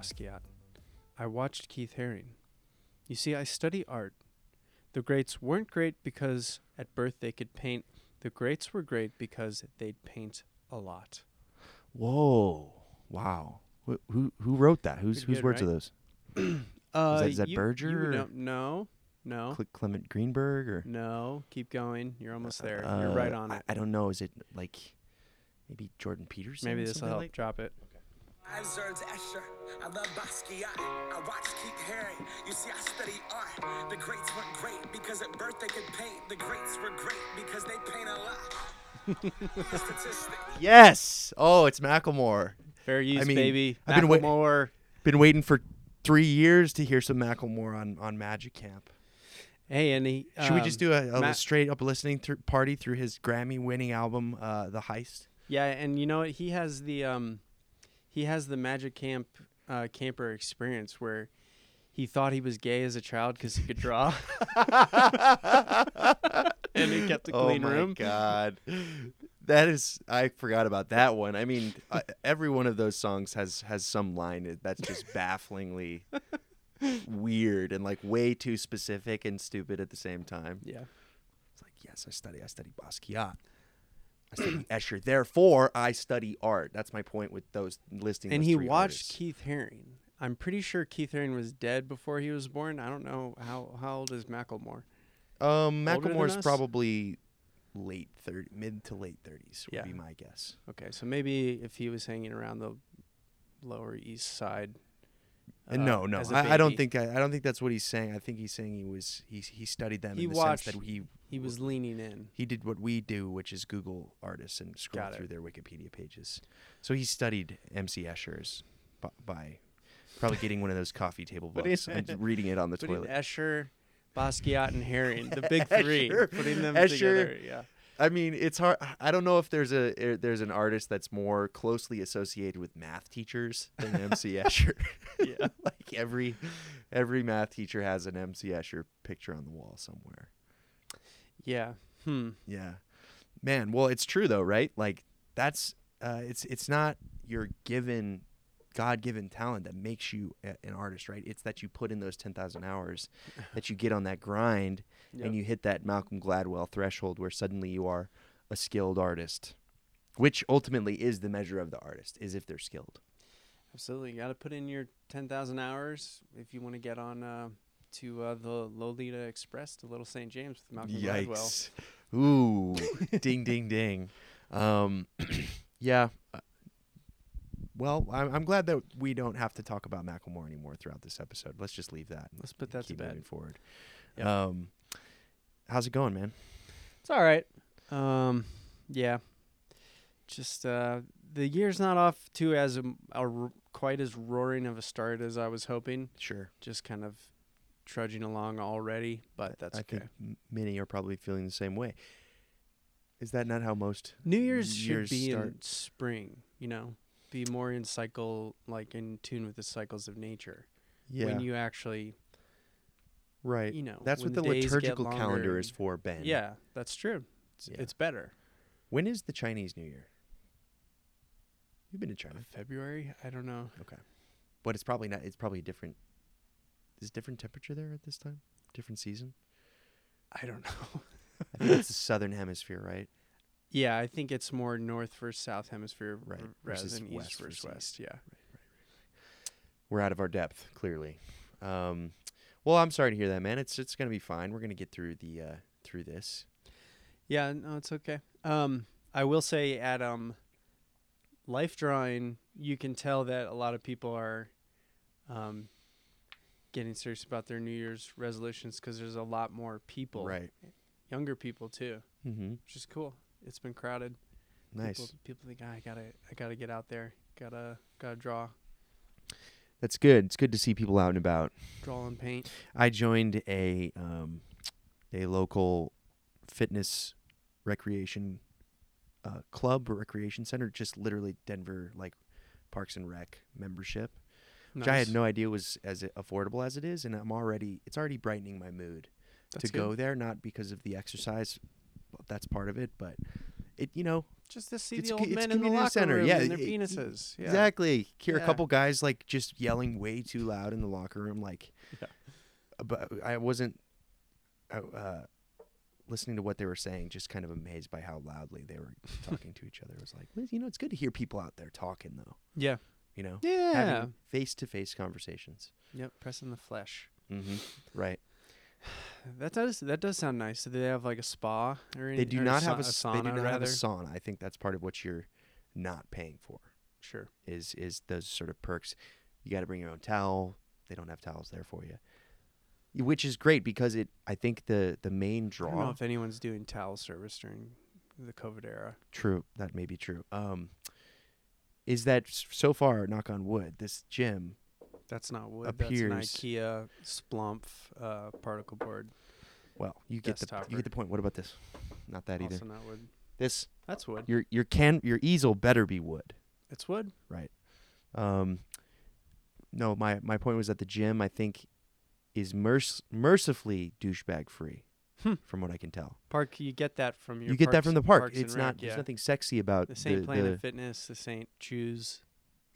Basquiat. I watched Keith Haring. You see, I study art. The greats weren't great because at birth they could paint. The greats were great because they'd paint a lot. Whoa! Wow. Wh- who who wrote that? Whose Pretty whose good, words are those? Uh, that- is that you- Berger you know- no, no, Cle- Clement Greenberg or no. Keep going. You're almost there. You're right Uh, on I, it. I don't know. Is it like maybe Jordan Peterson? Maybe this will help like- drop it. I observed Escher. I love Basquiat. I watched Keith Haring. You see, I study art. The greats weren't great because at birth they could paint. The greats were great because they paint a lot. Yes. Oh, it's Macklemore. Fair use, I mean, baby. I've been wait- Macklemore. Been waiting for three years to hear some Macklemore on on Magic Camp. Hey, and he. Should we just um, do a, a Ma- straight up listening through party through his Grammy winning album, uh, The Heist? Yeah, and you know what? He has the um, he has the Magic Camp uh, camper experience where he thought he was gay as a child because he could draw, and he kept a clean oh my room. god, that is I forgot about that one. I mean, uh, every one of those songs has has some line that's just bafflingly weird and like way too specific and stupid at the same time. Yeah, It's like, yes, I study. I study Basquiat. I study Escher. Therefore, I study art. That's my point with those listing. and those he watched artists. Keith Haring. I'm pretty sure Keith Haring was dead before he was born. I don't know how how old is Macklemore. Um, Macklemore's us? probably late thirty, mid to late thirties would Yeah. be my guess. Okay, so maybe if he was hanging around the Lower East Side. Uh, no, no, I, I don't think I, I don't think that's what he's saying. I think he's saying he was he he studied them He in the watched- sense that he he was leaning in. he did what we do, which is Google artists and scroll through their Wikipedia pages. So he studied MC Escher's by, by probably getting one of those coffee table books and reading it on the toilet. Escher, Basquiat, and Haring, the big three, Escher- putting them Escher- together. Yeah. I mean, it's hard. I don't know if there's a er, there's an artist that's more closely associated with math teachers than MC Escher. Yeah. like every every math teacher has an MC Escher picture on the wall somewhere. Yeah. Hmm. Yeah, man. Well, it's true though, right? Like that's uh, it's it's not your given God given talent that makes you a- an artist, right? It's that you put in those ten thousand hours, that you get on that grind, Yep. and you hit that Malcolm Gladwell threshold where suddenly you are a skilled artist, which ultimately is the measure of the artist, is if they're skilled. Absolutely. You got to put in your 10,000 hours if you want to get on uh, to uh, the Lolita Express to Little St. James with Malcolm Gladwell. Yikes! Ooh, ding, ding, ding. Um, yeah. uh, Well, I'm, I'm glad that we don't have to talk about Macklemore anymore throughout this episode. Let's just leave that. Let's put that to bed. moving forward. Yep. Um, how's it going, man? It's all right. Um, yeah. Just uh, the year's not off to as a, a r- quite as roaring of a start as I was hoping. Sure. Just kind of trudging along already, but that's I okay. think many are probably feeling the same way. Is that not how most? New Year's years should be in spring, you know, be more in cycle, like in tune with the cycles of nature. Yeah. When you actually, right. you know, That's what the get liturgical calendar is for, Ben. Yeah, that's true. It's, Yeah. it's better. When is the Chinese New Year? You've been to China. February? I don't know. Okay. But it's probably not. It's probably different. Is different temperature there at this time? Different season. I don't know. I think it's the southern hemisphere, right? yeah, I think it's more north versus south hemisphere Right, r- rather versus than west east versus versus west. Yeah. We're out of our depth, clearly. Um, well, I'm sorry to hear that, man. It's it's gonna be fine. We're gonna get through the uh, through this. Yeah, no, it's okay. Um, I will say at um, life drawing, you can tell that a lot of people are, um, getting serious about their New Year's resolutions because there's a lot more people, Right. younger people too, Mm-hmm. which is cool. It's been crowded. Nice. People, people think "Ah, I gotta, I gotta get out there, gotta, gotta draw, That's good. It's good to see people out and about. draw and paint. I joined a um, a local fitness recreation uh, club or recreation center, just literally Denver like Parks and Rec membership, which I had no idea was as affordable as it is, and I'm already it's already brightening my mood That's to go there, not because of the exercise, that's part of it, but it you know Just to see It's the old men in the locker center, room yeah, and their it- penises. Yeah. exactly hear a couple guys like just yelling way too loud in the locker room like Yeah. but I wasn't uh, listening to what they were saying just kind of amazed by how loudly they were talking to each other it was like you know it's good to hear people out there talking though Yeah. you know Yeah. face-to-face conversations Yep. Pressing the flesh. mm-hmm. right That does that does sound nice. Do they have like a spa or anything? they do not sa- have a, s- sauna they do not rather? have a sauna i think that's part of what you're not paying for Sure. is is those sort of perks. You got to bring your own towel. They don't have towels there for you, which is great because it. I think the the main I don't know draw. if anyone's doing towel service during the COVID era. True, that may be true. Um, is that so far? Knock on wood. This gym. That's not wood. Appears- That's an IKEA Splumph uh, particle board. Well, you get the you get the point. What about this? Not that either. Also not wood. This That's wood. your your can your easel better be wood. It's wood. Right. Um, no, my my point was that the gym I think is merc- mercifully douchebag free, Hmm. from what I can tell. Park. You get that from your. you get that from the park. It's Rec, not. There's yeah. nothing sexy about the ain't the, Planet the Fitness. the ain't Choose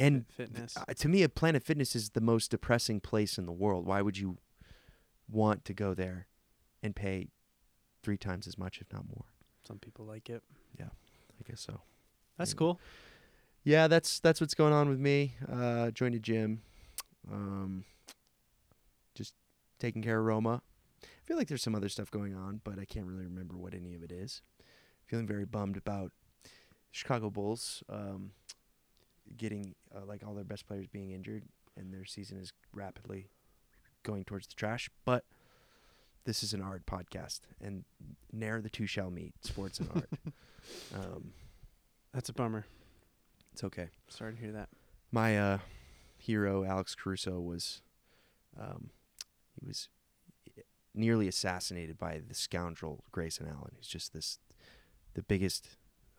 and Fitness. uh, to me, a Planet Fitness is the most depressing place in the world. Why would you want to go there and pay three times as much, if not more? Some people like it. Yeah, I guess so. That's Anyway. cool. Yeah, that's that's what's going on with me. Uh, joined a gym, um, just taking care of Roma. I feel like there's some other stuff going on, but I can't really remember what any of it is. Feeling very bummed about Chicago Bulls um, getting uh, like all their best players being injured, and their season is rapidly going towards the trash. But this is an art podcast, and ne'er the two shall meet, sports and art. um, That's a bummer. it's okay. Sorry to hear that. my uh, hero Alex Caruso was um, he was nearly assassinated by the scoundrel Grayson Allen. He's just this the biggest.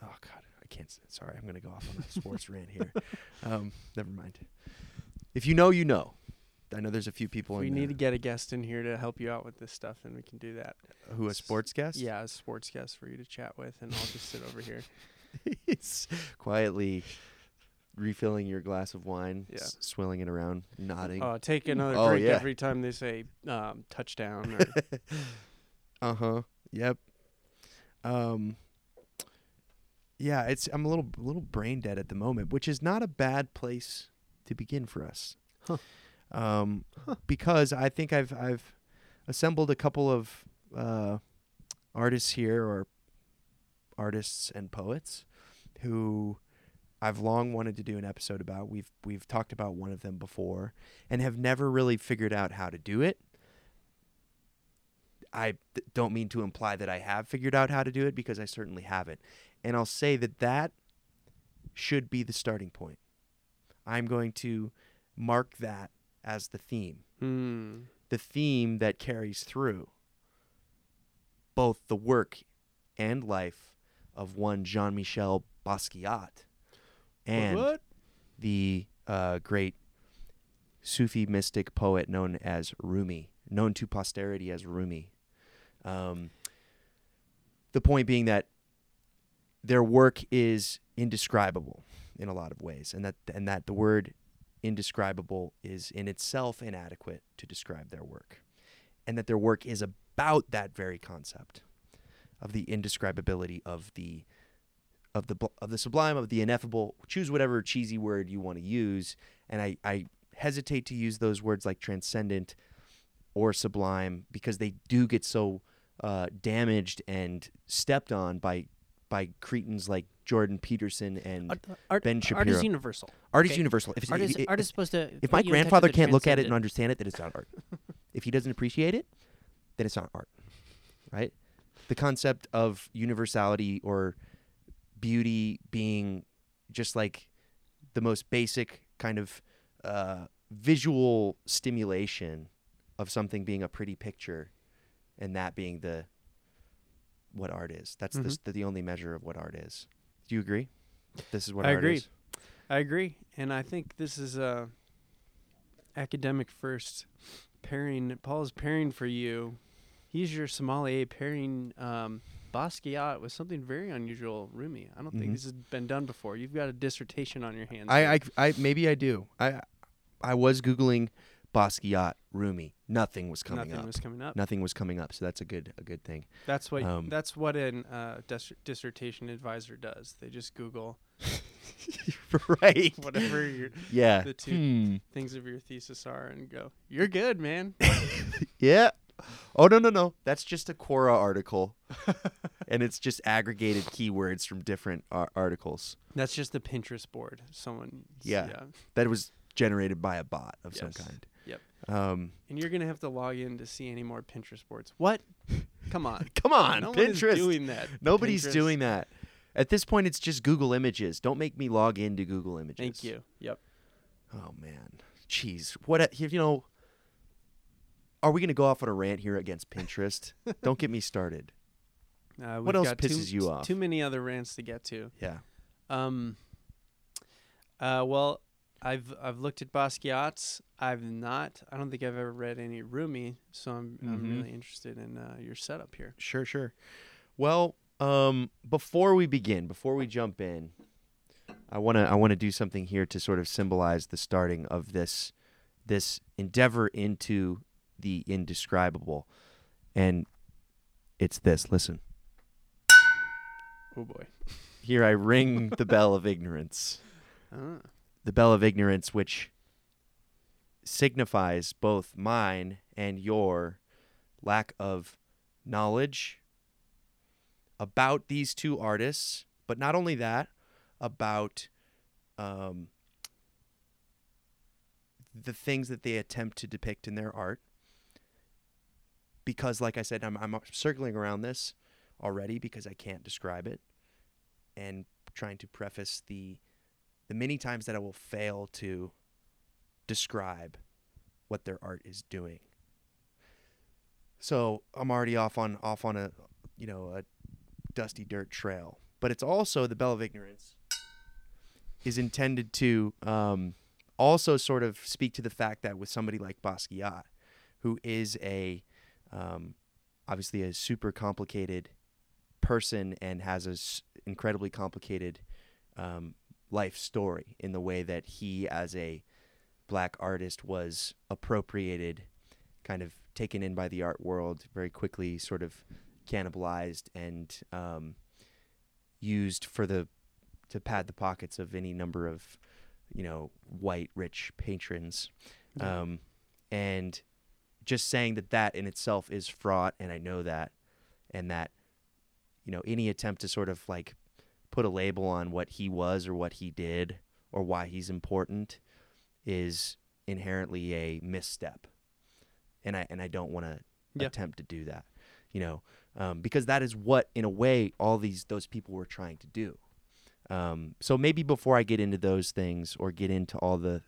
Oh God, can't. Sorry, I'm gonna go off on a sports rant here. Um, never mind. If you know, you know. I know there's a few people If we need to get a guest in here to help you out with this stuff, and we can do that. who a sports guest. Yeah, a sports guest for you to chat with, and I'll just sit over here. He's quietly refilling your glass of wine, Yeah. s- swilling it around, nodding. Uh, take another Oh, drink yeah. every time they say um, touchdown. Or uh huh. Yep. Um. Yeah, it's I'm a little a little brain dead at the moment, which is not a bad place to begin for us. Huh. Um, because I think I've I've assembled a couple of uh, artists here, or artists and poets, who I've long wanted to do an episode about. We've we've talked about one of them before, and have never really figured out how to do it. I th- don't mean to imply that I have figured out how to do it because I certainly haven't. And I'll say that that should be the starting point. I'm going to mark that as the theme, hmm. the theme that carries through both the work and life of one Jean Michel Basquiat and what? the uh, great Sufi mystic poet known as Rumi, known to posterity as Rumi. Um, the point being that their work is indescribable in a lot of ways, and that and that the word indescribable is in itself inadequate to describe their work, and that their work is about that very concept of the indescribability of the of the of the sublime of the ineffable choose whatever cheesy word you want to use and I, I hesitate to use those words like transcendent or sublime because they do get so uh, damaged and stepped on by by cretins like Jordan Peterson and Art, art, Ben art Shapiro. is universal. art is universal if, Art is, if, art is supposed to. if my you in touch with grandfather can't look at it and understand it then it's not art if he doesn't appreciate it then it's not art right the concept of universality or beauty being just like the most basic kind of uh, visual stimulation of something being a pretty picture and that being the what art is that's the, Mhm. the only measure of what art is do you agree this is what I art agree. is I agree, and I think this is a academic first pairing. Paul is pairing for you. He's your sommelier pairing um, Basquiat was something very unusual, Rumi. I don't Mhm. think this has been done before. You've got a dissertation on your hands. I. I, I, maybe I do. I, I was googling Basquiat Rumi. Nothing was coming Nothing up. was coming up. Nothing was coming up. So that's a good, a good thing. That's what Um, that's what an uh, dis- dissertation advisor does. They just Google right. whatever your Yeah. the two Hmm. things of your thesis are and go, "You're good, man." Yeah. Oh no no no. That's just a Quora article, and it's just aggregated keywords from different ar- articles That's just the Pinterest board. Someone Yeah. that was generated by a bot of some kind. Um, And you're gonna have to log in to see any more Pinterest boards. What? Come on. come on, no Pinterest. doing that. Nobody's Pinterest. doing that. At this point, it's just Google Images. Don't make me log into Google Images. Thank you. Yep. Oh man, jeez. What a, you know? Are we gonna go off on a rant here against Pinterest? Don't get me started. Uh, What else got too- pisses you off? Too many other rants to get to. Yeah. Um. Uh. Well, I've I've looked at Basquiat's. I've not. I don't think I've ever read any Rumi. So I'm I'm Mhm. really interested in uh, your setup here. Sure, sure. Well, um, before we begin, before we jump in, I wanna I wanna do something here to sort of symbolize the starting of this this endeavor into the indescribable, and it's this. Listen, Oh boy. here I ring the bell of ignorance. Ah. The bell of ignorance, which signifies both mine and your lack of knowledge about these two artists, but not only that, about um, the things that they attempt to depict in their art. Because, like I said, I'm, I'm circling around this already because I can't describe it, and trying to preface the the many times that I will fail to describe what their art is doing. So I'm already off on off on a you know a dusty dirt trail, but it's also the bell of ignorance is intended to um, also sort of speak to the fact that with somebody like Basquiat, who is a um, obviously a super complicated person and has a s- incredibly complicated um, life story in the way that he, as a black artist, was appropriated, kind of taken in by the art world, very quickly sort of cannibalized and um, used for the to pad the pockets of any number of you know white rich patrons Yeah. um, and just saying that that in itself is fraught and i know that and that you know any attempt to sort of like put a label on what he was or what he did or why he's important is inherently a misstep and i and i don't want to Yeah. attempt to do that you know um, because that is what in a way all these those people were trying to do um, so maybe before i get into those things or get into all the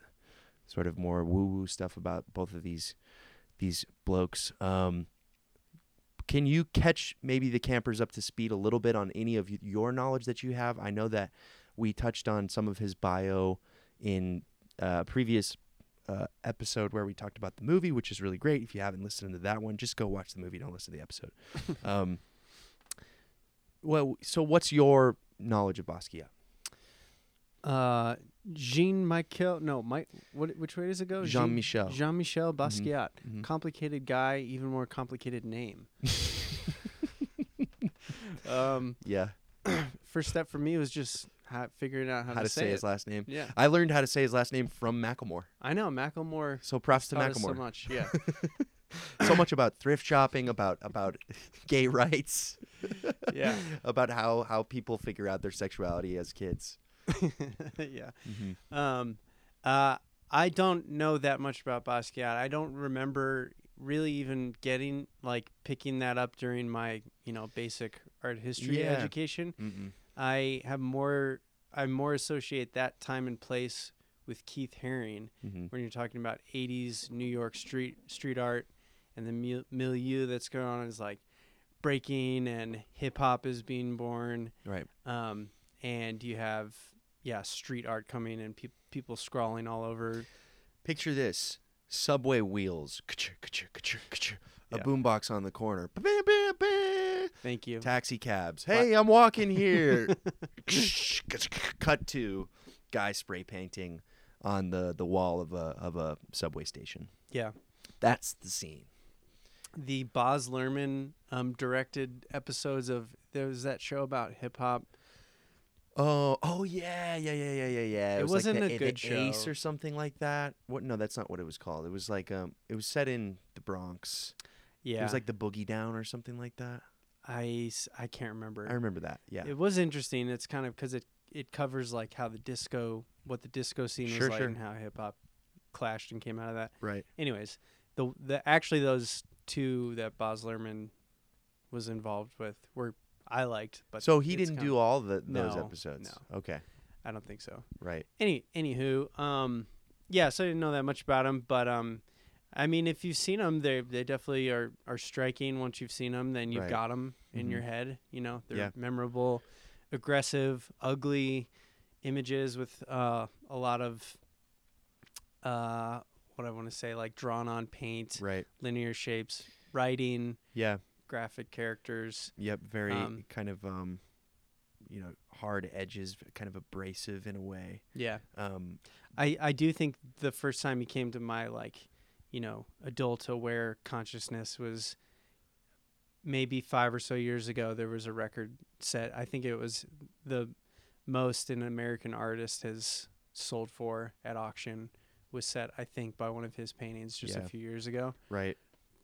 sort of more woo woo stuff about both of these these blokes um, can you catch maybe the campers up to speed a little bit on any of your knowledge that you have? I know that we touched on some of his bio in a previous uh, episode where we talked about the movie, which is really great. If you haven't listened to that one, just go watch the movie. Don't listen to the episode. um, well, so what's your knowledge of Basquiat? Uh, Jean Michel. No, Mike. What? Which way does it go? Jean Michel. Jean Michel Basquiat. Mhm. Complicated guy, even more complicated name. um, Yeah, first step for me was just ha- figuring out how, how, to say, it. his last name. Yeah, I learned how to say his last name from Macklemore. I know Macklemore. So props to us so much. Yeah, so much about thrift shopping, about about gay rights, Yeah. about how how people figure out their sexuality as kids. yeah. Um, uh, I don't know that much about Basquiat. I don't remember really even getting like picking that up during my you know basic art history Yeah. education. Mm-mm. I have more. I more associate that time and place with Keith Haring Mhm. when you're talking about '80s New York street street art and the mil- milieu that's going on is like breaking and hip hop is being born Right. um, and you have yeah street art coming and peop people scrawling all over. Picture this: subway wheels, ka-chir, ka-chir, ka-chir, a Yeah. boombox on the corner, Thank you. taxi cabs. Hey, I'm walking here. Cut to guy spray painting on the, the wall of a of a subway station. yeah. That's the scene. The Baz Luhrmann um, directed episodes of there was that show about hip hop. Oh, oh yeah, yeah, yeah, yeah, yeah, yeah. It was wasn't like a good Ace show. or something like that. What? No, that's not what it was called. It was like um, it was set in the Bronx. Yeah. It was like the Boogie Down or something like that. I I can't remember. I remember that. Yeah. It was interesting. It's kind of because it it covers like how the disco, what the disco scene Sure, was like, sure. and how hip hop clashed and came out of that. right. Anyways, the the actually those two that Baz Luhrmann was involved with were I liked, but So he didn't do all the those No, episodes. no. Okay. I don't think so. Right. Any anywho, um, yeah. So I didn't know that much about him, but um, I mean, if you've seen them, they they definitely are are striking. Once you've seen them, then you've Right. got them in your Mhm. head. You know, they're Yeah. memorable, aggressive, ugly images with uh, a lot of uh, what I want to say, like drawn on paint, Right. linear shapes, writing, Yeah. Graphic characters. Yep. Very Um, kind of um, you know, hard edges, kind of abrasive in a way. Yeah, Um, I I do think the first time he came to my like, you know, adult aware consciousness was maybe five or so years ago. There was a record set. I think it was the most an American artist has sold for at auction was set. I think by one of his paintings just Yeah. a few years ago. right.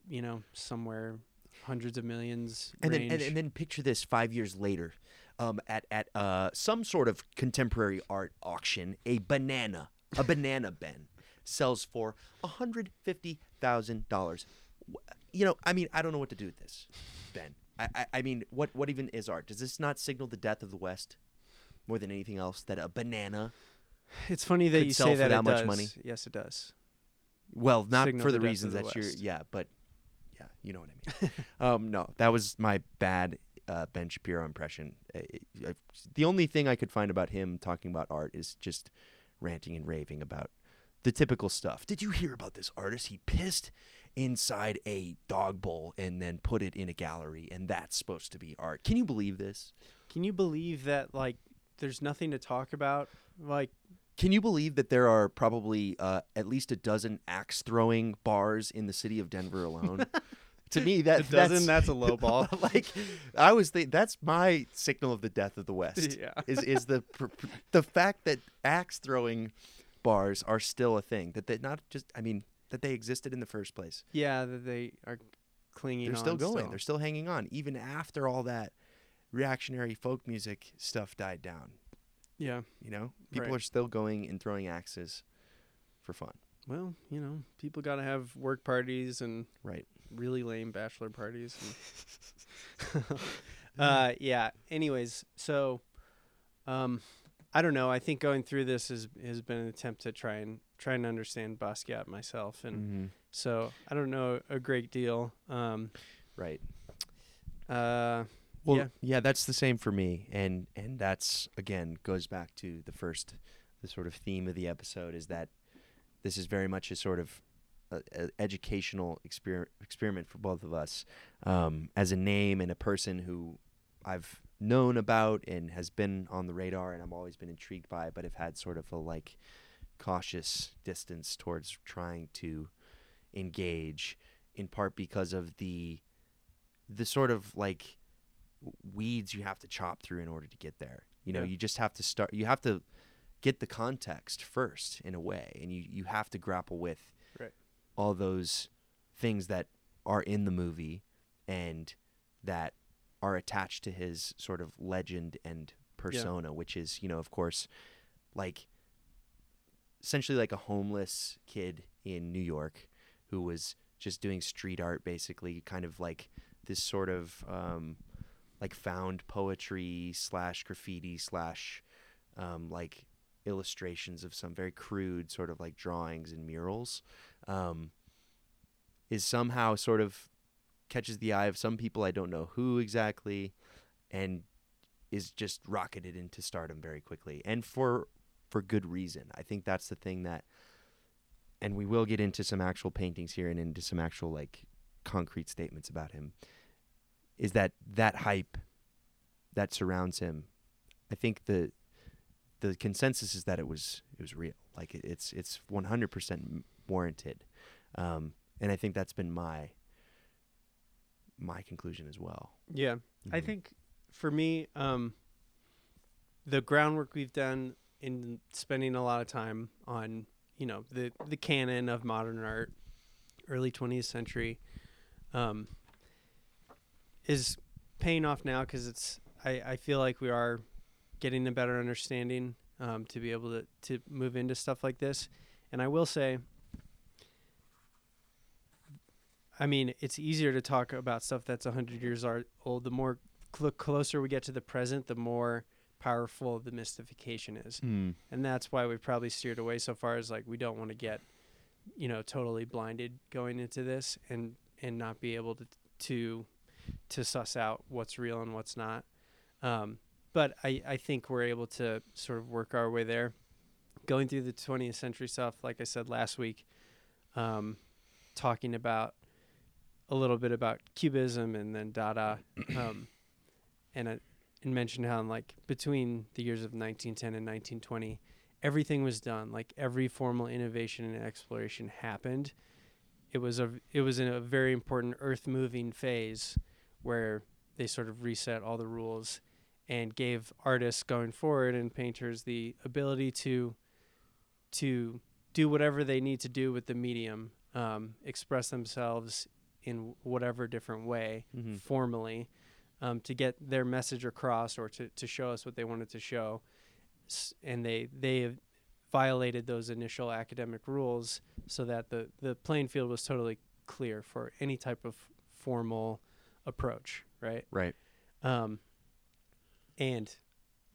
You know, somewhere hundreds of millions. and then and, and then picture this five years later um, at at uh, some sort of contemporary art auction a banana a banana ben sells for $150000 you know i mean i don't know what to do with this ben I, I, I mean what, what even is art does this not signal the death of the west more than anything else that a banana it's funny that you sell say for that, that much does. money? Yes, it does. well not Signal for the the, reasons the that you're yeah but you know what i mean um, no, that was my bad uh, Ben Shapiro impression. I- the only thing I could find about him talking about art is just ranting and raving about the typical stuff. Did you hear about this artist? He pissed inside a dog bowl and then put it in a gallery, and that's supposed to be art. Can you believe this? Can you believe that like there's nothing to talk about? Like Can you believe that there are probably uh, at least a dozen axe throwing bars in the city of Denver alone? to me, that A dozen, that's, that's a low ball. like, I was think that's my signal of the death of the West. Yeah. is is the the fact that axe throwing bars are still a thing that they not just I mean that they existed in the first place. yeah, that they are clinging They're on still going. They're still hanging on even after all that reactionary folk music stuff died down. yeah. You know, people Right. are still going and throwing axes for fun. Well, you know, people got to have work parties and Right. Really lame bachelor parties. And uh, yeah. Anyways, so um, I don't know. I think going through this has has been an attempt to try and try and understand Basquiat myself, and Mm-hmm. so I don't know a great deal. Um, Right. uh, Well, Yeah. yeah. that's the same for me, and and that's again goes back to the first, the sort of theme of the episode is that this is very much a sort of a, a educational exper- experiment for both of us, um, as a name and a person who I've known about and has been on the radar, and I've always been intrigued by, but have had sort of a like cautious distance towards trying to engage, in part because of the the sort of like weeds you have to chop through in order to get there. You know, Yeah. you just have to start. You have to get the context first, in a way, and you you have to grapple with Right. All those things that are in the movie and that are attached to his sort of legend and persona, which is, you know, of course, like essentially like a homeless kid in New York who was just doing street art, basically, kind of like this sort of um, like found poetry slash graffiti slash um, like illustrations of some very crude sort of like drawings and murals um, is somehow sort of catches the eye of some people I don't know who exactly and is just rocketed into stardom very quickly and for for good reason. I think that's the thing that and we will get into some actual paintings here and into some actual like concrete statements about him is that that hype that surrounds him. I think the the consensus is that it was it was real. Like it, it's it's 100% warranted, um, and I think that's been my my conclusion as well. Yeah. I Mhm. think for me, um, the groundwork we've done in spending a lot of time on, you know, the the canon of modern art, early 20th century, um, is paying off now because it's. I, I feel like we are getting a better understanding um, to be able to to move into stuff like this, and I will say. I mean, it's easier to talk about stuff that's 100 years old. The more cl- closer we get to the present, the more powerful the mystification is. Mm. And that's why we probably steered away so far as like we don't want to get, you know, totally blinded going into this and and not be able to to to suss out what's real and what's not. Um, but I, I think we're able to sort of work our way there. Going through the 20th century stuff, like I said last week, um, talking about a little bit about cubism and then Dada, um, and I, and mentioned how like between the years of 1910 and 1920, everything was done. Like every formal innovation and exploration happened. It was a it was in a very important earth moving phase where they sort of reset all the rules and gave artists going forward and painters the ability to to do whatever they need to do with the medium, um, express themselves in whatever different way Mhm. formally um, to get their message across or to, to show us what they wanted to show. S- And they they violated those initial academic rules so that the, the playing field was totally clear for any type of formal approach, right? Right. Um, and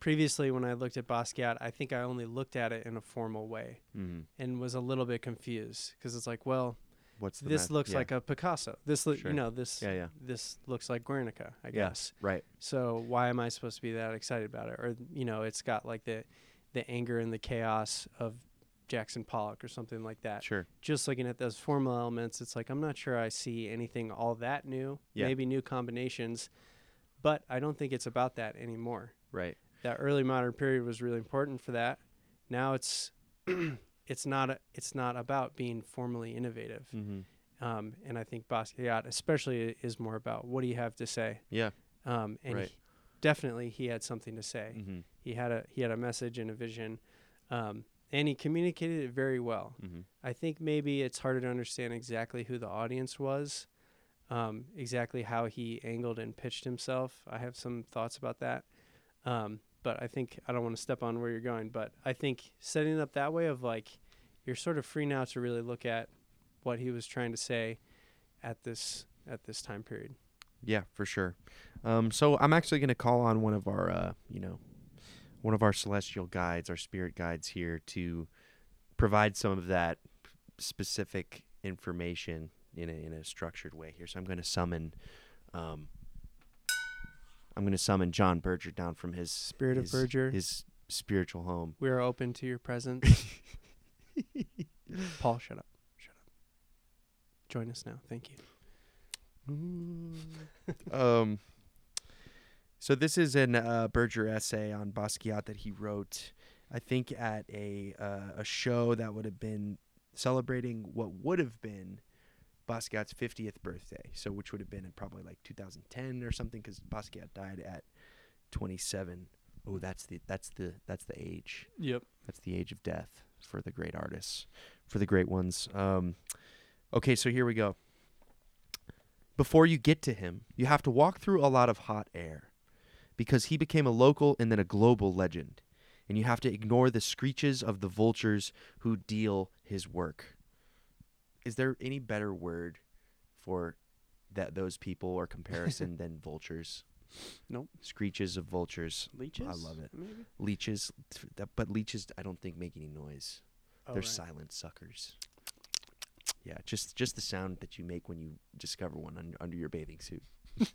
previously, when I looked at Basquiat, I think I only looked at it in a formal way Mm. and was a little bit confused because it's like, well, What's the this math- looks yeah. like a Picasso. This, look, Sure. you know, this Yeah, yeah. this looks like Guernica, I Yeah. guess. right. So why am I supposed to be that excited about it? Or you know, it's got like the the anger and the chaos of Jackson Pollock or something like that. Sure. Just looking at those formal elements, it's like I'm not sure I see anything all that new. Yeah. Maybe new combinations, but I don't think it's about that anymore. Right. That early modern period was really important for that. Now it's it's not a, it's not about being formally innovative. Mm-hmm. Um, and I think Basquiat especially is more about what do you have to say. Yeah. Um, and Right. he- definitely he had something to say. Mm-hmm. He had a he had a message and a vision, um, and he communicated it very well. Mm-hmm. I think maybe it's harder to understand exactly who the audience was, um, exactly how he angled and pitched himself. I have some thoughts about that, um, but I think I don't want to step on where you're going. But I think setting it up that way of like you're sort of free now to really look at what he was trying to say at this at this time period. Yeah, for sure. Um, so I'm actually going to call on one of our, uh, you know, one of our celestial guides, our spirit guides here, to provide some of that specific information in a, in a structured way here. So I'm going to summon, um, I'm going to summon John Berger down from his Spirit of Berger. his spiritual home. We are open to your presence. Paul, shut up. Shut up. Join us now. Thank you. um, so this is an uh, Berger essay on Basquiat that he wrote, I think, at a uh, a show that would have been celebrating what would have been Basquiat's 50th birthday. So which would have been in probably like 2010 or something, because Basquiat died at 27. Oh, that's the that's the that's the age. Yep. That's the age of death for the great artists, for the great ones. Um, okay, so here we go. Before you get to him, you have to walk through a lot of hot air because he became a local and then a global legend. And you have to ignore the screeches of the vultures who deal his work. Is there any better word for that those people or comparison than vultures? Nope. Screeches of vultures. Leeches? I love it. Maybe? Leeches, but leeches I don't think make any noise. Oh, They're right. silent suckers. Yeah, just just the sound that you make when you discover one under, under your bathing suit.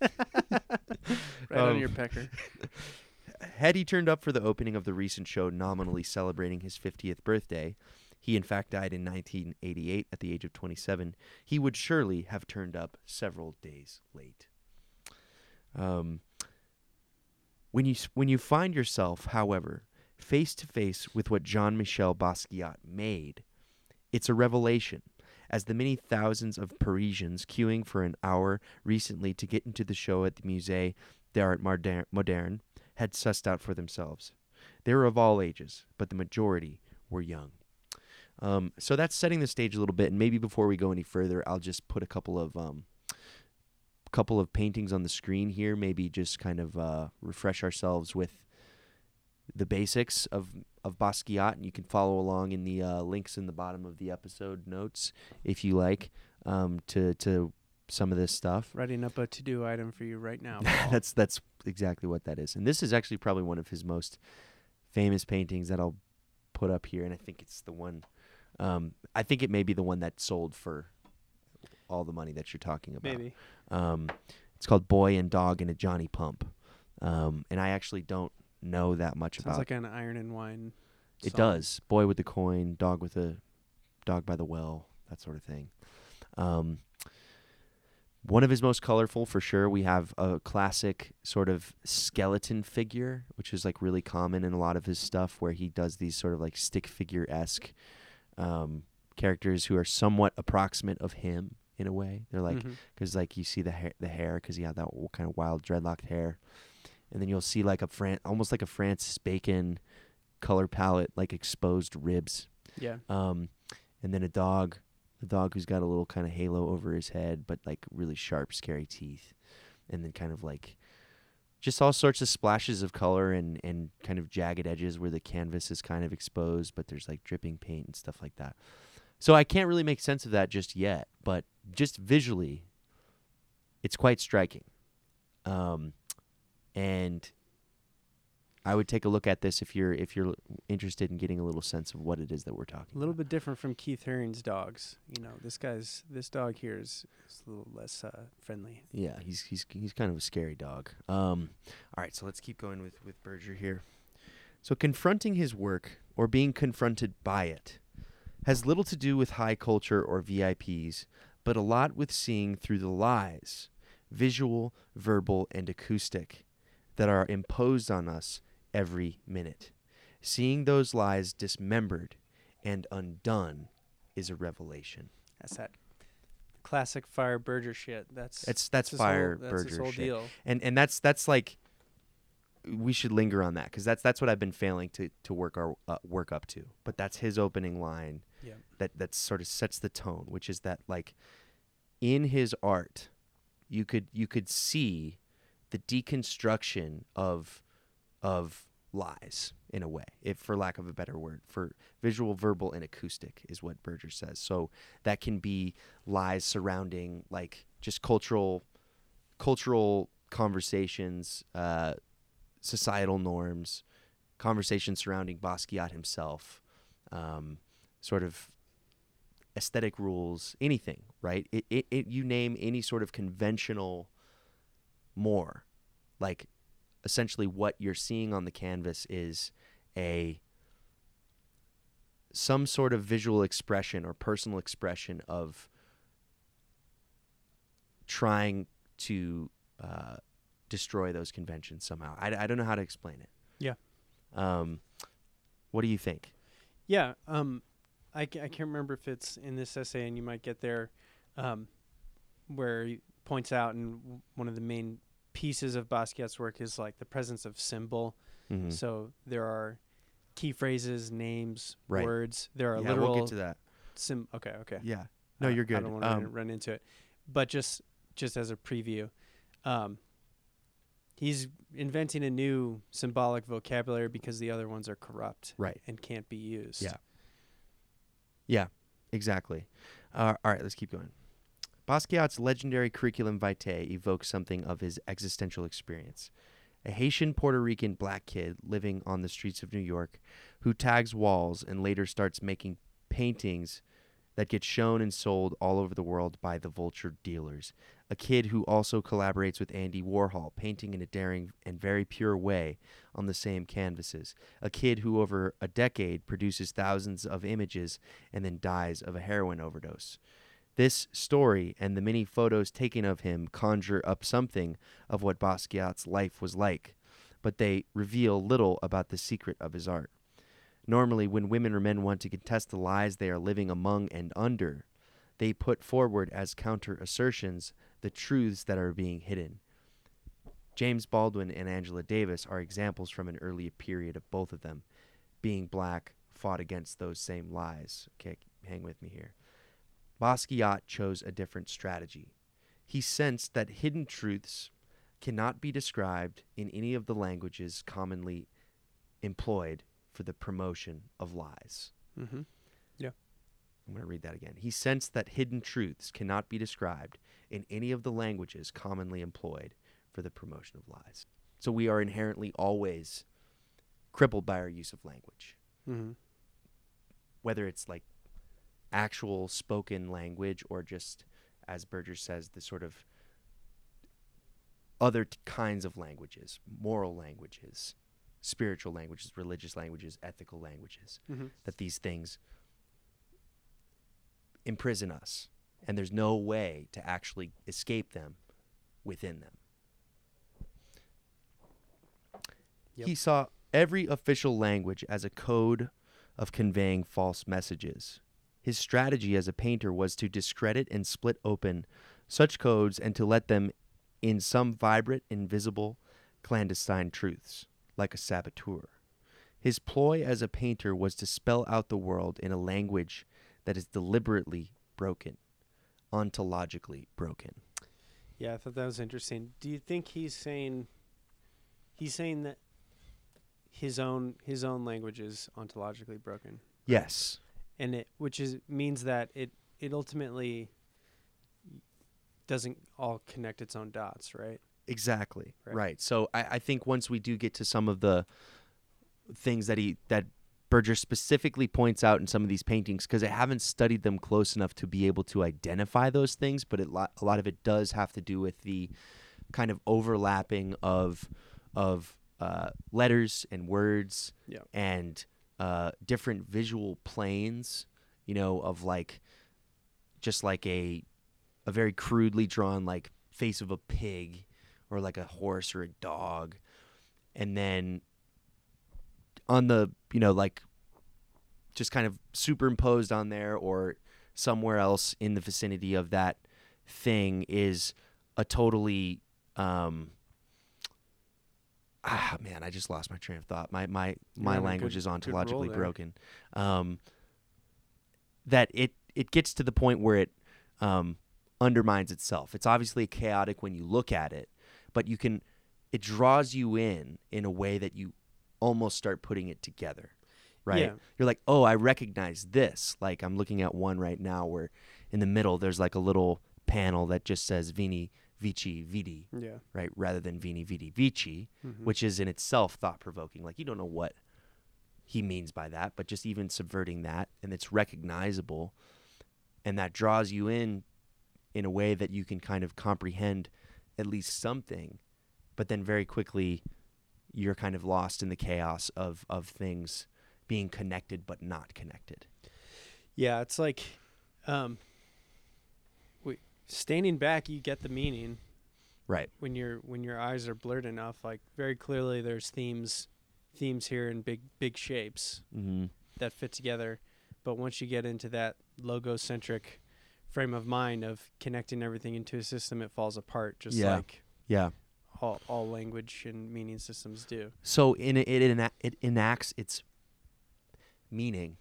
Right on Um, your pecker. Had he turned up for the opening of the recent show nominally celebrating his 50th birthday, he in fact died in 1988 at the age of 27, he would surely have turned up several days late. Um, when you when you find yourself, however, face to face with what Jean Michel Basquiat made, it's a revelation. As the many thousands of Parisians queuing for an hour recently to get into the show at the Musée d'Art Moderne had sussed out for themselves. They were of all ages, but the majority were young. Um, so that's setting the stage a little bit, and maybe before we go any further, I'll just put a couple of um, couple of paintings on the screen here. Maybe just kind of uh, refresh ourselves with the basics of of Basquiat, and you can follow along in the uh, links in the bottom of the episode notes if you like um, to to some of this stuff. Writing up a to do item for you right now. That's that's exactly what that is, and this is actually probably one of his most famous paintings that I'll put up here, and I think it's the one. Um, I think it may be the one that sold for all the money that you're talking about. maybe. Um, it's called Boy and Dog and a Johnny Pump, um, and I actually don't know that much Sounds about. like an Iron and Wine. it song. does. Boy with the coin, dog with a dog by the well, that sort of thing. Um, one of his most colorful, for sure. We have a classic sort of skeleton figure, which is like really common in a lot of his stuff, where he does these sort of like stick figure esque um, characters who are somewhat approximate of him in a way. They're like because like you see the hair, the hair, because he had that kind of wild dreadlocked hair, and then you'll see like a Fran- almost like a Francis Bacon color palette, like exposed ribs, yeah. um, and then a dog, a dog who's got a little kind of halo over his head, but like really sharp, scary teeth, and then kind of like just all sorts of splashes of color and and kind of jagged edges where the canvas is kind of exposed, but there's like dripping paint and stuff like that. So I can't really make sense of that just yet, but just visually, it's quite striking. Um, and I would take a look at this if you're if you're interested in getting a little sense of what it is that we're talking. A little about. bit different from Keith Haring's dogs. You know, this guy's this dog here is, is a little less uh, friendly. Yeah, he's he's he's kind of a scary dog. Um, all right, so let's keep going with with Berger here. So confronting his work or being confronted by it has little to do with high culture or VIPs, but a lot with seeing through the lies, visual, verbal, and acoustic, that are imposed on us every minute. Seeing those lies dismembered and undone is a revelation. That's that classic Fire Berger shit. That's That's that's fire whole, that's Berger whole shit. deal. and and that's that's like we should linger on that because that's that's what I've been failing to to work our uh, work up to. But that's his opening line Yeah. that that sort of sets the tone, which is that like in his art, you could you could see the deconstruction of of lies in a way, if for lack of a better word, for visual, verbal, and acoustic is what Berger says. So that can be lies surrounding like just cultural cultural conversations, uh, societal norms, conversations surrounding Basquiat himself, um, sort of aesthetic rules, anything, right? It, it, it, you name any sort of conventional more, like essentially what you're seeing on the canvas is a some sort of visual expression or personal expression of trying to uh, destroy those conventions somehow. I, I don't know how to explain it. Yeah. Um, what do you think? Yeah. Um, I, I can't remember if it's in this essay, and you might get there, um, where he points out, and w- one of the main pieces of Basquiat's work is like the presence of symbol. Mhm. So there are key phrases, names, Right. words. There are yeah, literal we'll get to that. sim. Okay, okay. Yeah. No, Uh, you're good. I don't want to Um, run into it, but just just as a preview, um, he's inventing a new symbolic vocabulary because the other ones are corrupt Right. and can't be used. Yeah. Yeah, exactly. Uh, all right, let's keep going. Basquiat's legendary curriculum vitae evokes something of his existential experience. A Haitian Puerto Rican black kid living on the streets of New York who tags walls and later starts making paintings that get shown and sold all over the world by the vulture dealers. A kid who also collaborates with Andy Warhol, painting in a daring and very pure way on the same canvases. A kid who, over a decade, produces thousands of images and then dies of a heroin overdose. This story and the many photos taken of him conjure up something of what Basquiat's life was like, but they reveal little about the secret of his art. Normally, when women or men want to contest the lies they are living among and under, they put forward as counter assertions the truths that are being hidden. James Baldwin and Angela Davis are examples from an earlier period of both of them. Being black fought against those same lies. Okay, hang with me here. Basquiat chose a different strategy. He sensed that hidden truths cannot be described in any of the languages commonly employed for the promotion of lies. Mm-hmm. I'm going to read that again. He sensed that hidden truths cannot be described in any of the languages commonly employed for the promotion of lies. So we are inherently always crippled by our use of language, Mm-hmm. whether it's like actual spoken language or just, as Berger says, the sort of other t- kinds of languages, moral languages, spiritual languages, religious languages, ethical languages. Mm-hmm. that these things imprison us and there's no way to actually escape them within them. Yep. He saw every official language as a code of conveying false messages. His strategy as a painter was to discredit and split open such codes and to let them in some vibrant, invisible, clandestine truths, like a saboteur. His ploy as a painter was to spell out the world in a language that is deliberately broken, ontologically broken. Yeah, I thought that was interesting. Do you think he's saying he's saying that his own his own language is ontologically broken, Yes. And it which is means that it it ultimately doesn't all connect its own dots, right? Exactly. Right. Right. So I, I think once we do get to some of the things that he that Berger specifically points out in some of these paintings, because I haven't studied them close enough to be able to identify those things, but it, lo- a lot of it does have to do with the kind of overlapping of of uh, letters and words Yeah. and uh, different visual planes. You know, of like just like a a very crudely drawn like face of a pig or like a horse or a dog and then on the you know like just kind of superimposed on there or somewhere else in the vicinity of that thing is a totally um ah man i just lost my train of thought. My my my a language good- is ontologically broken. Um that it it gets to the point where it um undermines itself. It's obviously chaotic when you look at it but you can it draws you in in a way that you almost start putting it together right? Yeah. you're like oh i recognize this. Like i'm looking at one right now where in the middle there's like a little panel that just says veni vici vidi Yeah. right rather than veni vidi vici Mhm. which is in itself thought provoking like you don't know what he means by that but just even subverting that and it's recognizable and that draws you in in a way that you can kind of comprehend at least something but then very quickly you're kind of lost in the chaos of of things being connected but not connected Yeah, it's like um standing back you get the meaning. Right. When your when your eyes are blurred enough like very clearly there's themes themes here in big big shapes mm-hmm. that fit together. But once you get into that logo centric frame of mind of connecting everything into a system it falls apart just Yeah. like yeah. all, all language and meaning systems do. So in it it, it enacts its meaning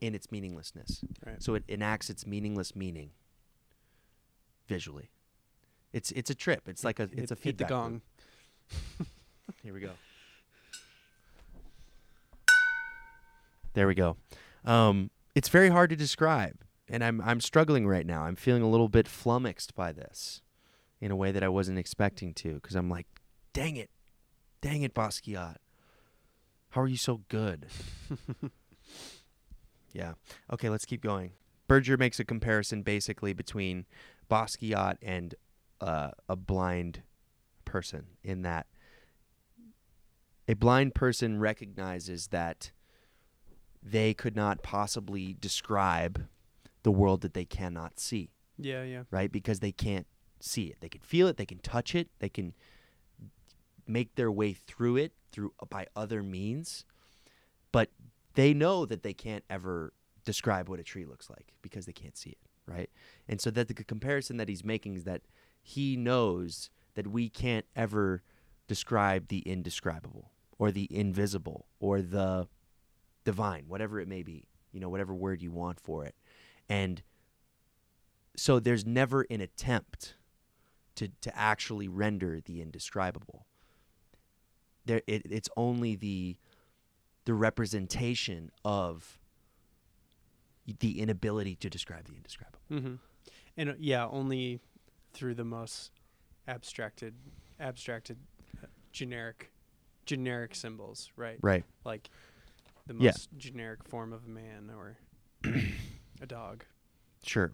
in its meaninglessness right So it enacts its meaningless meaning visually. It's it's a trip. It's like a it's hit, a hit the gong. Here we go. There we go. Um, it's very hard to describe, and I'm I'm struggling right now. I'm feeling a little bit flummoxed by this, in a way that I wasn't expecting to, because I'm like, dang it, dang it, Basquiat, how are you so good? yeah. Okay, let's keep going. Berger makes a comparison basically between Basquiat and uh, a blind person in that a blind person recognizes that they could not possibly describe the world that they cannot see, Yeah, yeah. right? Because they can't see it. They can feel it, they can touch it, they can make their way through it through by other means, but they know that they can't ever describe what a tree looks like because they can't see it, right? And so that the comparison that he's making is that he knows that we can't ever describe the indescribable or the invisible or the divine, whatever it may be, you know, whatever word you want for it. And so there's never an attempt to, to actually render the indescribable. There, it, it's only the the representation of the inability to describe the indescribable. Mm-hmm. And uh, yeah, only through the most abstracted, abstracted, uh, generic, generic symbols, right? Right. Like the Yeah. most generic form of a man or a dog. Sure.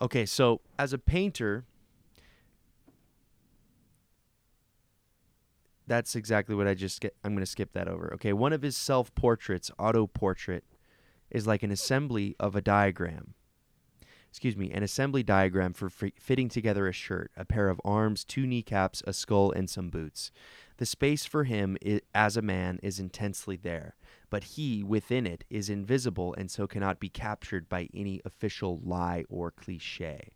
Okay, so as a painter, that's exactly what I just get. I'm going to skip that over. Okay, one of his self portraits, auto portrait, is like an assembly of a diagram. Excuse me, an assembly diagram for fi- fitting together a shirt, a pair of arms, two kneecaps, a skull, and some boots. The space for him as a man is intensely there, but he within it is invisible and so cannot be captured by any official lie or cliche.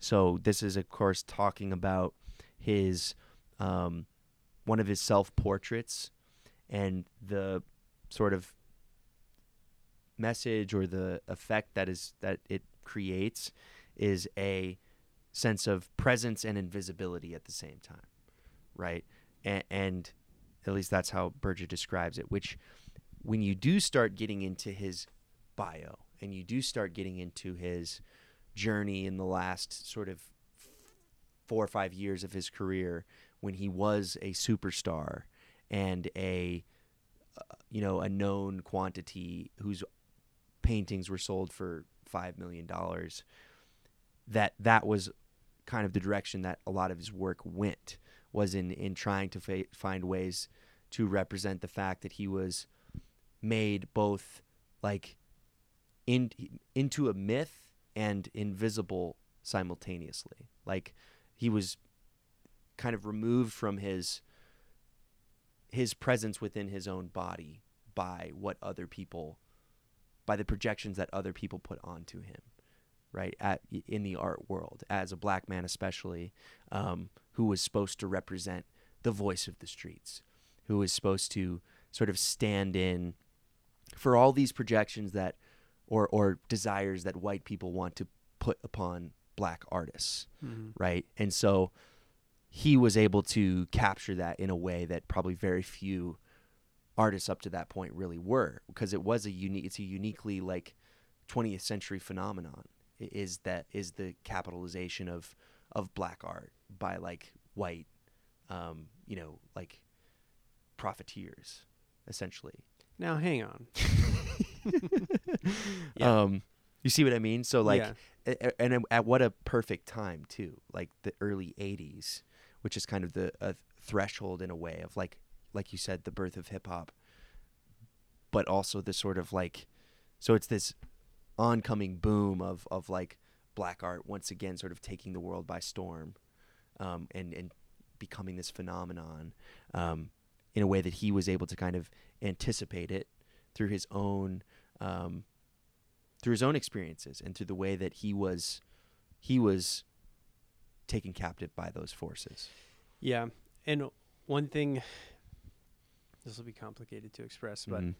So this is, of course, talking about his um, one of his self portraits and the sort of message or the effect that is that it creates is a sense of presence and invisibility at the same time, right? And, and at least that's how Berger describes it. Which, when you do start getting into his bio and you do start getting into his journey in the last sort of four or five years of his career, when he was a superstar and a uh, you know a known quantity whose paintings were sold for five million dollars that that was kind of the direction that a lot of his work went was in in trying to fa- find ways to represent the fact that he was made both like in into a myth and invisible simultaneously. Like he was kind of removed from his his presence within his own body by what other people by the projections that other people put onto him right at in the art world as a black man especially um, who was supposed to represent the voice of the streets who was supposed to sort of stand in for all these projections that or or desires that white people want to put upon black artists Mhm. right and so he was able to capture that in a way that probably very few artists up to that point really were because it was a unique it's a uniquely like 20th century phenomenon is that is the capitalization of of black art by like white um you know like profiteers essentially Now hang on. Yeah. um you see what i mean so like Yeah. and at what a perfect time too like the early 80s which is kind of the threshold in a way of like like you said the birth of hip hop but also the sort of like so it's this oncoming boom of of like black art once again sort of taking the world by storm um, and and becoming this phenomenon um, in a way that he was able to kind of anticipate it through his own um, through his own experiences and through the way that he was he was taken captive by those forces. Yeah. And one thing this will be complicated to express, but Mhm.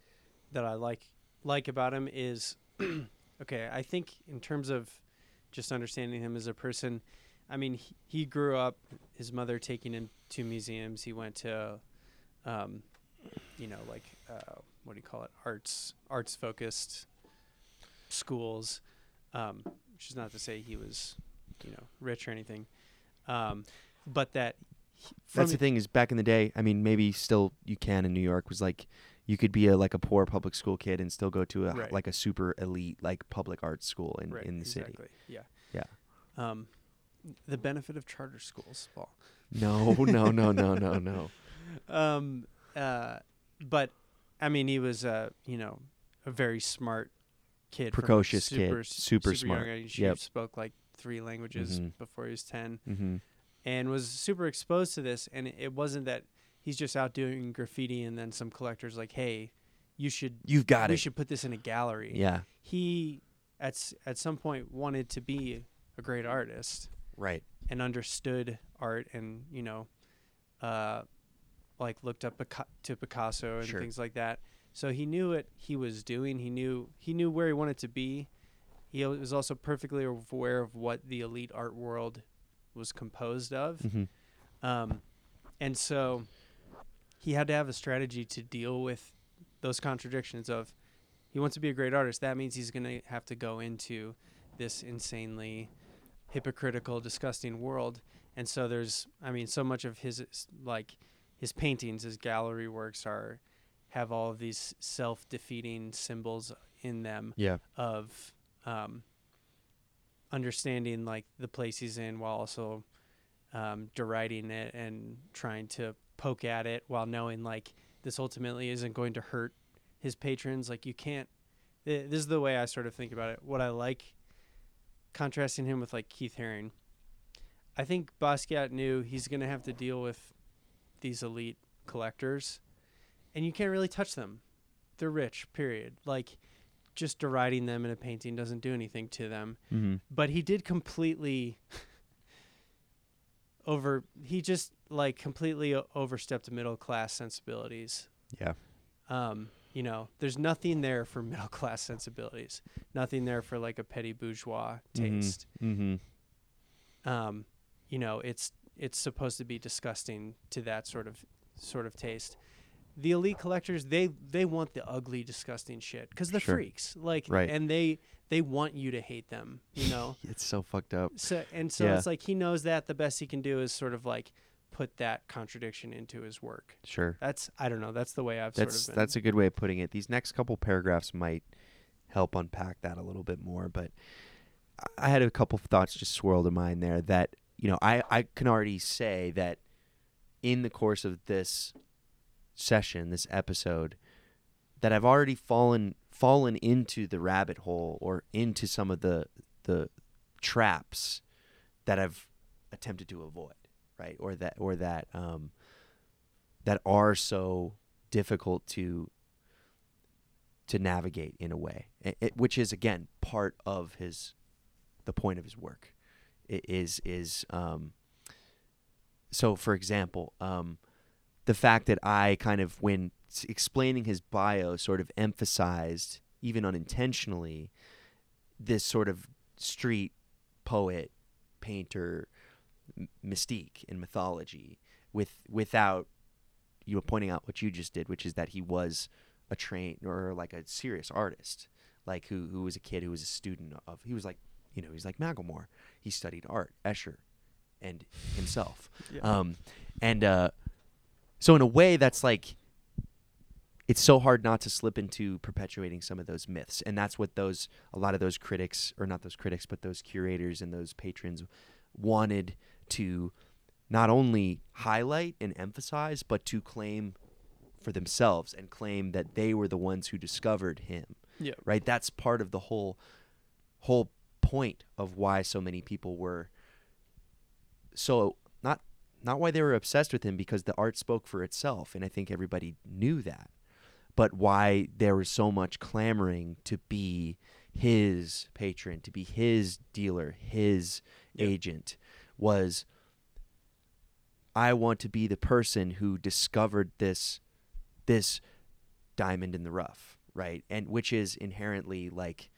that I like like about him is okay, I think in terms of just understanding him as a person, I mean, he, he grew up his mother taking him to museums. He went to um, you know, like uh, what do you call it? Arts arts focused schools. Um, which is not to say he was, you know, rich or anything. Um, but that that's the thing is back in the day, I mean maybe still you can in New York was like you could be a like a poor public school kid and still go to a Right. like a super elite like public arts school in, right, in the city. Yeah. Yeah. Um, the benefit of charter schools, Paul. No, no, no, no, no, no. Um, uh, but I mean, he was, uh, you know, a very smart kid, Precocious kid, super, super young smart. age. He Yep. spoke like three languages Mhm. before he was ten, Mm-hmm. and was super exposed to this. And it wasn't that he's just out doing graffiti, and then some collectors like, hey, you should You've got we it. should put this in a gallery. Yeah. He at at some point wanted to be a great artist Right. and understood art and you know uh like looked up Pica- to Picasso and Sure. things like that so he knew what he was doing he knew he knew where he wanted to be he was also perfectly aware of what the elite art world was composed of Mm-hmm. um and so he had to have a strategy to deal with those contradictions of he wants to be a great artist that means he's going to have to go into this insanely hypocritical disgusting world and so there's i mean so much of his like his paintings his gallery works are have all of these self-defeating symbols in them Yeah. of um, understanding like the place he's in while also um, deriding it and trying to poke at it while knowing like this ultimately isn't going to hurt his patrons. Like you can't th- this is the way i sort of think about it. What i like contrasting him with like keith haring i think basquiat knew he's going to have to deal with these elite collectors and you can't really touch them. They're rich period. Like just deriding them in a painting doesn't do anything to them Mm-hmm. but he did completely over he just like completely overstepped middle class sensibilities Yeah. um you know there's nothing there for middle class sensibilities nothing there for like a petty bourgeois taste Mm-hmm. um you know it's it's supposed to be disgusting to that sort of sort of taste the elite collectors they they want the ugly disgusting shit because they're Sure. freaks like Right. and they they want you to hate them you know It's so fucked up. so and so Yeah. it's like he knows that the best he can do is sort of like put that contradiction into his work. Sure. That's I don't know. That's the way I've That's sort of been. that's a good way of putting it. These next couple paragraphs might help unpack that a little bit more, but I- I had a couple thoughts just swirled in mind there that you know I I can already say that in the course of this session, this episode, that I've already fallen fallen into the rabbit hole or into some of the the traps that I've attempted to avoid, right? Or that or that um that are so difficult to to navigate in a way, i- it, which is again part of his the point of his work. It is is um, so for example, um, the fact that I kind of when explaining his bio sort of emphasized even unintentionally this sort of street poet painter m- mystique in mythology with without you know pointing out what you just did which is that he was a trained or like a serious artist like who who was a kid who was a student of he was like you know he's like Macklemore he studied art Escher and himself Yeah. um and uh so in a way that's like it's so hard not to slip into perpetuating some of those myths. And that's what those a lot of those critics or not those critics but those curators and those patrons wanted to not only highlight and emphasize but to claim for themselves and claim that they were the ones who discovered him. Yeah. right? That's part of the whole whole point of why so many people were so not not why they were obsessed with him because the art spoke for itself and i think everybody knew that but why there was so much clamoring to be his patron to be his dealer his Yep. agent was i want to be the person who discovered this this diamond in the rough right and which is inherently like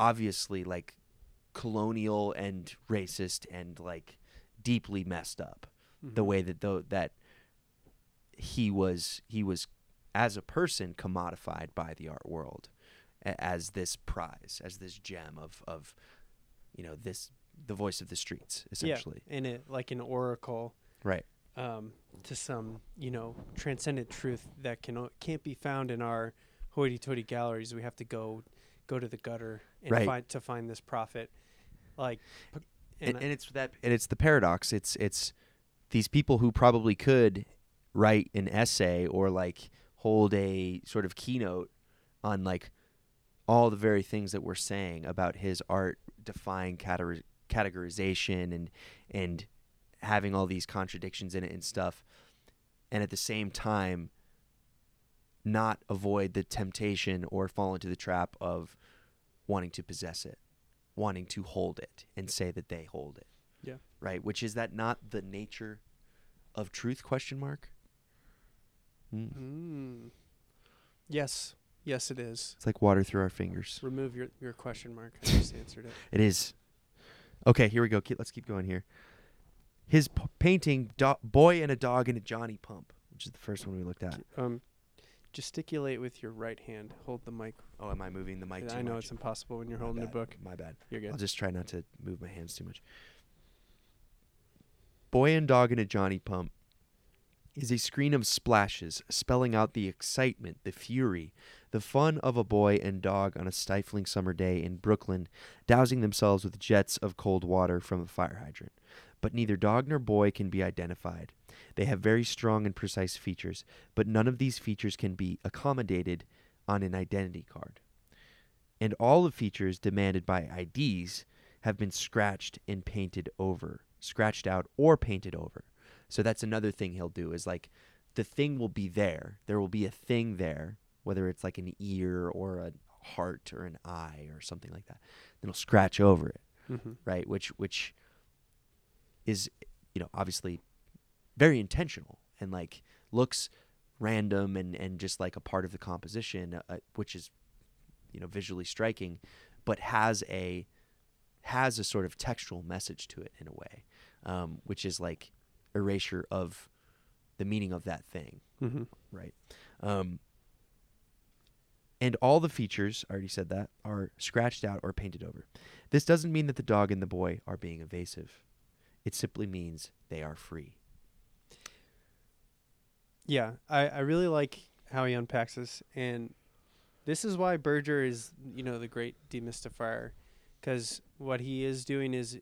obviously like colonial and racist and like deeply messed up the Mhm. way that though that he was he was as a person commodified by the art world a- as this prize as this gem of of you know this the voice of the streets essentially Yeah. In it like an oracle right um, to some you know transcendent truth that can o- can't be found in our hoity-toity galleries. We have to go go to the gutter and Right. find to find this prophet. Like, and, and, and it's that and it's the paradox. It's it's these people who probably could write an essay or like hold a sort of keynote on like all the very things that we're saying about his art defying categor- categorization and and having all these contradictions in it and stuff and at the same time not avoid the temptation or fall into the trap of wanting to possess it wanting to hold it and say that they hold it Yeah. right which is that not the nature of truth question mark Mm. Mm. Yes. Yes, it is. it's like water through our fingers Remove your, your question mark. I just answered it. It is. Okay, here we go. Ke- Let's keep going here. His p- painting, Do- Boy and a Dog and a Johnny Pump, which is the first one we looked at. Um, gesticulate with your right hand. Hold the mic. Oh, am I moving the mic too I know much? it's impossible when you're My holding a book. My bad. You're good. I'll just try not to move my hands too much. Boy and Dog in a Johnny Pump is a screen of splashes spelling out the excitement, the fury, the fun of a boy and dog on a stifling summer day in Brooklyn, dousing themselves with jets of cold water from a fire hydrant. But neither dog nor boy can be identified. They have very strong and precise features, but none of these features can be accommodated on an identity card. And all the features demanded by IDs have been scratched and painted over, scratched out or painted over. So that's another thing he'll do is like the thing will be there. There will be a thing there, whether it's like an ear or a heart or an eye or something like that. Then he'll scratch over it, Mm-hmm. right? Which which is you know obviously very intentional and like looks random and and just like a part of the composition, uh, which is you know visually striking, but has a has a sort of textual message to it in a way, um, which is like erasure of the meaning of that thing, Mm-hmm. right? Um, and all the features, I already said that, are scratched out or painted over. This doesn't mean that the dog and the boy are being evasive. It simply means they are free. Yeah, I, I really like how he unpacks this, and this is why Berger is you know the great demystifier, because what he is doing is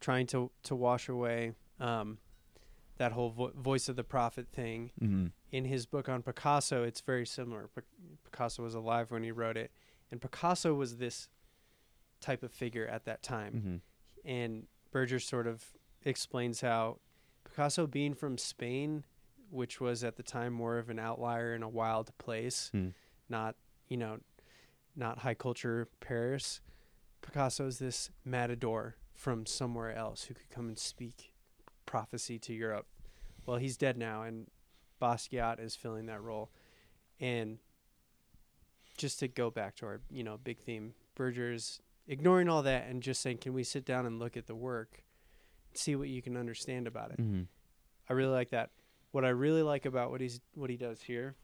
trying to to wash away um, that whole vo- voice of the prophet thing. Mm-hmm. In his book on Picasso, it's very similar. Pic- Picasso was alive when he wrote it, and Picasso was this type of figure at that time Mm-hmm. and Berger sort of explains how Picasso being from Spain, which was at the time more of an outlier in a wild place, Hmm. not you know, not high culture Paris. Picasso's this matador from somewhere else who could come and speak prophecy to Europe. Well, he's dead now, and Basquiat is filling that role. And just to go back to our you know big theme, Berger's ignoring all that and just saying, can we sit down and look at the work, see what you can understand about it. Mm-hmm. I really like that. What I really like about what he's what he does here,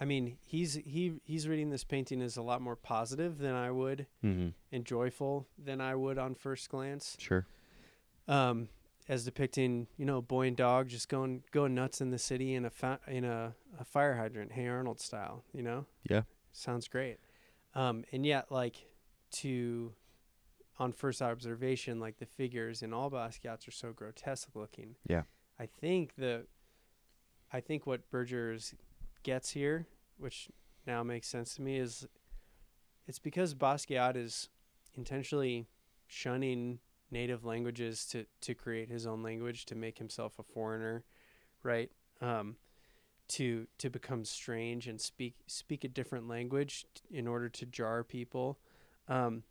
I mean, he's he he's reading this painting as a lot more positive than I would Mm-hmm. and joyful than I would on first glance. Sure. Um, as depicting, you know, boy and dog just going going nuts in the city in a fa- in a, a fire hydrant, Hey Arnold style. You know, Yeah. sounds great. Um, and yet, like to on first observation, like the figures in all Basquiat's are so grotesque looking. Yeah. I think the, I think what Berger's gets here, which now makes sense to me, is it's because Basquiat is intentionally shunning native languages to to create his own language to make himself a foreigner, right? Um, to to become strange and speak speak a different language in order to jar people, um,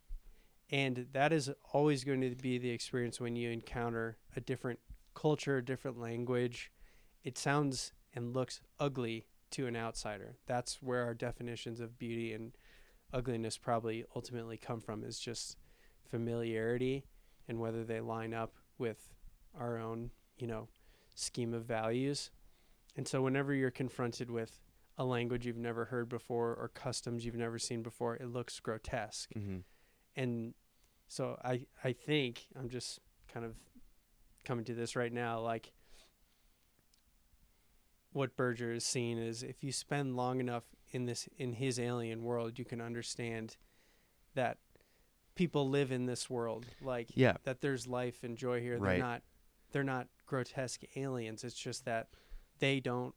and that is always going to be the experience when you encounter a different culture, a different language. It sounds and looks ugly to an outsider. That's where our definitions of beauty and ugliness probably ultimately come from is just familiarity and whether they line up with our own, you know, scheme of values. And so whenever you're confronted with a language you've never heard before or customs you've never seen before, it looks grotesque. Mm-hmm. And so I I think I'm just kind of coming to this right now like what Berger is seeing is if you spend long enough in this in his alien world, you can understand that people live in this world like Yeah. that there's life and joy here. Right. They're not they're not grotesque aliens. It's just that they don't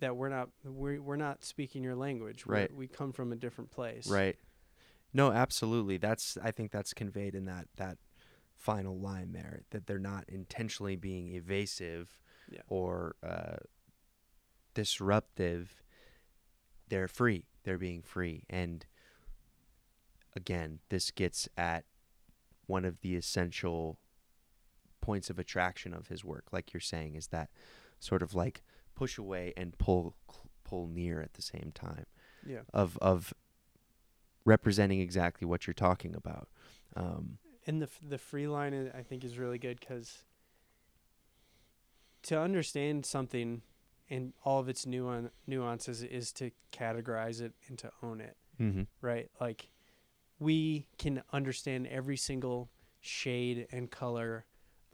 that we're not we're, we're not speaking your language. We're- Right. We come from a different place. Right. No, absolutely. That's I think that's conveyed in that that final line there that they're not intentionally being evasive Yeah. or uh, disruptive. They're free. They're being free, and again, this gets at one of the essential points of attraction of his work, like you're saying, is that sort of like push away and pull pull near at the same time Yeah. of of representing exactly what you're talking about. Um, And the f- the free line I think is really good because to understand something and all of its nuan- nuances is to categorize it and to own it, mm-hmm. right? Like we can understand every single shade and color